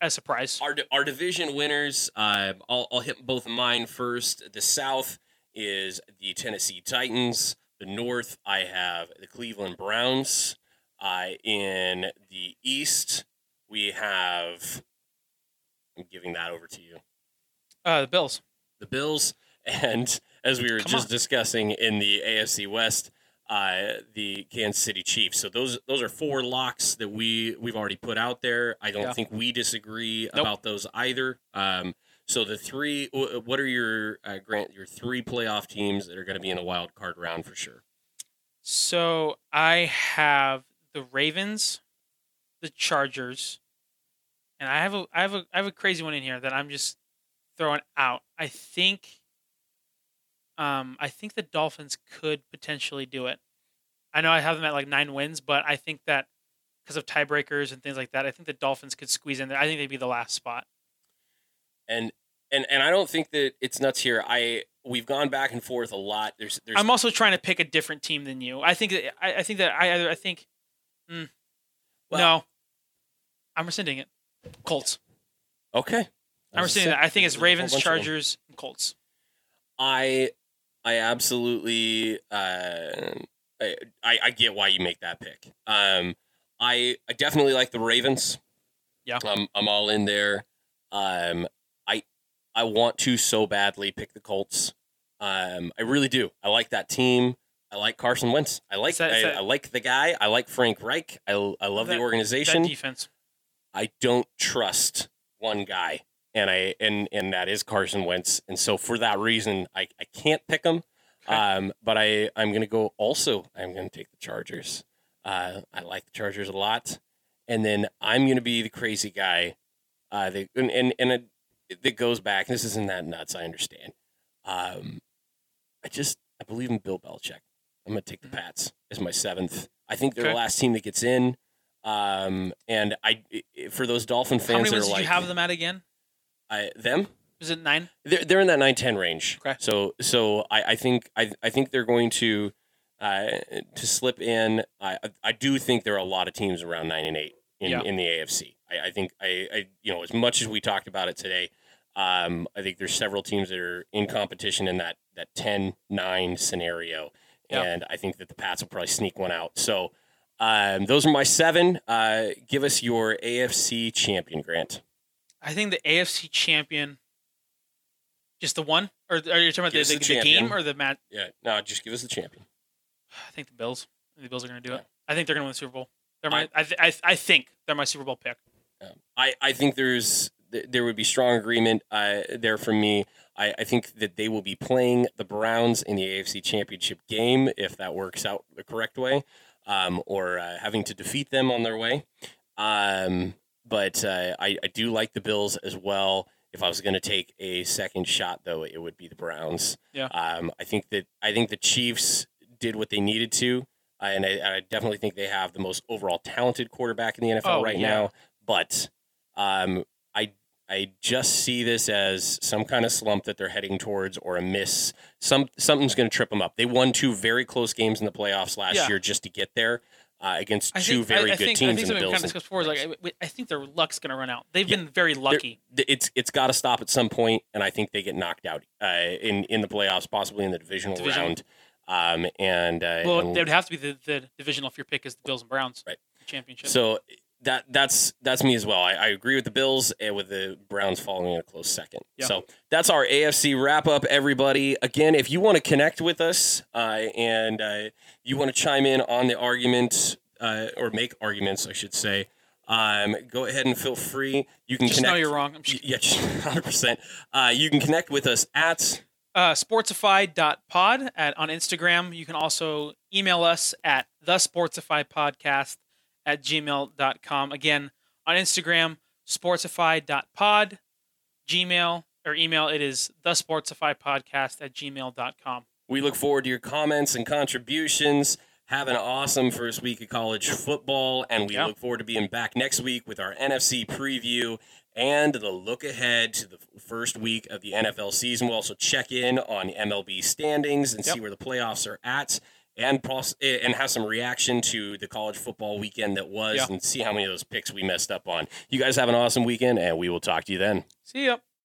Speaker 2: a- surprise.
Speaker 1: our our division winners. Um, I'll I'll hit both of mine first. The South is the Tennessee Titans. The North, I have the Cleveland Browns. Uh, in the East, we have. I'm giving that over to you.
Speaker 2: Uh, the Bills.
Speaker 1: The Bills, and as we were
Speaker 2: Come
Speaker 1: just
Speaker 2: on.
Speaker 1: discussing in the AFC West, uh, the Kansas City Chiefs. So those those are four locks that we we've already put out there. I don't
Speaker 2: Yeah.
Speaker 1: think we disagree
Speaker 2: Nope.
Speaker 1: about those either. Um, so the three, what are your uh, grant your three playoff teams that are going to be in the wild card round for sure?
Speaker 2: So I have the Ravens, the Chargers, and I have a I have a I have a crazy one in here that I'm just throwing out. I think um I think the Dolphins could potentially do it. I know I have them at like 9 wins, but I think that because of tiebreakers and things like that, I think the Dolphins could squeeze in there. I think they'd be the last spot.
Speaker 1: And and and I don't think that it's nuts here. I we've gone back and forth a lot. There's there's
Speaker 2: I'm also trying to pick a different team than you. I think that I, I think that I I think mm,
Speaker 1: Well-
Speaker 2: no. I'm rescinding it. Colts.
Speaker 1: okay.
Speaker 2: I'm rescinding that. I think it's Ravens, Chargers, and Colts.
Speaker 1: I I absolutely uh, I, I I get why you make that pick. Um, I I definitely like the Ravens.
Speaker 2: Yeah.
Speaker 1: I'm I'm all in there. Um, I I want to so badly pick the Colts. Um, I really do. I like that team. I like Carson Wentz. I like
Speaker 2: that-
Speaker 1: I,
Speaker 2: that-
Speaker 1: I like the guy. I like Frank Reich. I I love
Speaker 2: That-
Speaker 1: the
Speaker 2: That
Speaker 1: organization.
Speaker 2: defense.
Speaker 1: I don't trust one guy, and I and and that is Carson Wentz, and so for that reason, I, I can't pick him. Um, but I I'm gonna go. Also, I'm gonna take the Chargers. Uh, I like the Chargers a lot, and then I'm gonna be the crazy guy. Uh, that, and and and it, it goes back. This isn't that nuts. I understand. Um, I just I believe in Bill Belichick. I'm gonna take the Pats as my seventh. I think they're
Speaker 2: Okay.
Speaker 1: the last team that gets in. Um, and I, for those Dolphin
Speaker 2: How
Speaker 1: fans
Speaker 2: many
Speaker 1: that
Speaker 2: wins
Speaker 1: are
Speaker 2: did
Speaker 1: like,
Speaker 2: you have them at again?
Speaker 1: I, them,
Speaker 2: Was it nine?
Speaker 1: they're, they're in that 9-10 range.
Speaker 2: Okay.
Speaker 1: So, so I, I think, I, I think they're going to, uh, to slip in. I, I do think there are a lot of teams around nine and eight in,
Speaker 2: Yeah.
Speaker 1: in the AFC. I, I think I, I, you know, as much as we talked about it today, um, I think there's several teams that are in competition in that, that 10-9 scenario.
Speaker 2: Yeah.
Speaker 1: And I think that the Pats will probably sneak one out. So, um, those are my seven. Uh, give us your AFC champion, Grant.
Speaker 2: I think the AFC champion, just the one, or are you talking about the, the,
Speaker 1: the
Speaker 2: the game or the match?
Speaker 1: Yeah, no, just give us the champion.
Speaker 2: I think the Bills. Think the Bills are going to do
Speaker 1: Yeah.
Speaker 2: it. I think they're going to win the Super Bowl. They're my. I, th- I, th- I think they're my Super Bowl pick.
Speaker 1: Um, I, I think there's there would be strong agreement uh, there from me. I, I think that they will be playing the Browns in the AFC Championship game if that works out the correct way, um, or uh, having to defeat them on their way. Um, but uh, I, I do like the Bills as well. If I was going to take a second shot, though, it would be the Browns.
Speaker 2: Yeah.
Speaker 1: Um, I think that I think the Chiefs did what they needed to, uh, and I, I definitely think they have the most overall talented quarterback in the NFL
Speaker 2: Oh,
Speaker 1: right
Speaker 2: yeah.
Speaker 1: now. But um, I I just see this as some kind of slump that they're heading towards, or a miss. Some something's going to trip them up. They won two very close games in the playoffs last
Speaker 2: Yeah.
Speaker 1: year just to get there uh, against
Speaker 2: I
Speaker 1: two
Speaker 2: think,
Speaker 1: very
Speaker 2: I, I
Speaker 1: good
Speaker 2: think,
Speaker 1: teams
Speaker 2: I think
Speaker 1: in the
Speaker 2: something we
Speaker 1: Bills.
Speaker 2: kind of discussed before is like I, think their luck's going to run out. They've
Speaker 1: Yeah.
Speaker 2: been very lucky.
Speaker 1: it's it's got to stop at some point, and I think they get knocked out uh, in in the playoffs, possibly in the divisional
Speaker 2: Divisional.
Speaker 1: round. Um, and uh,
Speaker 2: Well,
Speaker 1: and
Speaker 2: they would have to be the, the divisional if your pick is the Bills and Browns.
Speaker 1: Right.
Speaker 2: Championship.
Speaker 1: so that that's that's me as well. I, I agree with the Bills and with the Browns following in a close second.
Speaker 2: Yeah.
Speaker 1: So that's our AFC wrap up, everybody. Again, if you want to connect with us uh, and uh, you want to chime in on the argument uh, or make arguments, I should say. Um, go ahead and feel free. You can
Speaker 2: just
Speaker 1: connect.
Speaker 2: know you're wrong. I'm
Speaker 1: Y- Yeah, hundred percent. Uh, you can connect with us at
Speaker 2: uh, sportsify.pod at on Instagram. You can also email us at the sportsify podcast at gmail.com. Again, on Instagram, sportsify.pod, Gmail or email, it is the sportsify podcast at gmail.com.
Speaker 1: We look forward to your comments and contributions. Have an awesome first week of college football, and we
Speaker 2: Yeah.
Speaker 1: look forward to being back next week with our NFC preview and the look ahead to the first week of the NFL season. We'll also check in on MLB standings and
Speaker 2: Yep.
Speaker 1: see where the playoffs are at, and pros- eh, and have some reaction to the college football weekend that was,
Speaker 2: Yeah.
Speaker 1: and see how many of those picks we messed up on. You guys have an awesome weekend, and we will talk to you then.
Speaker 2: See ya.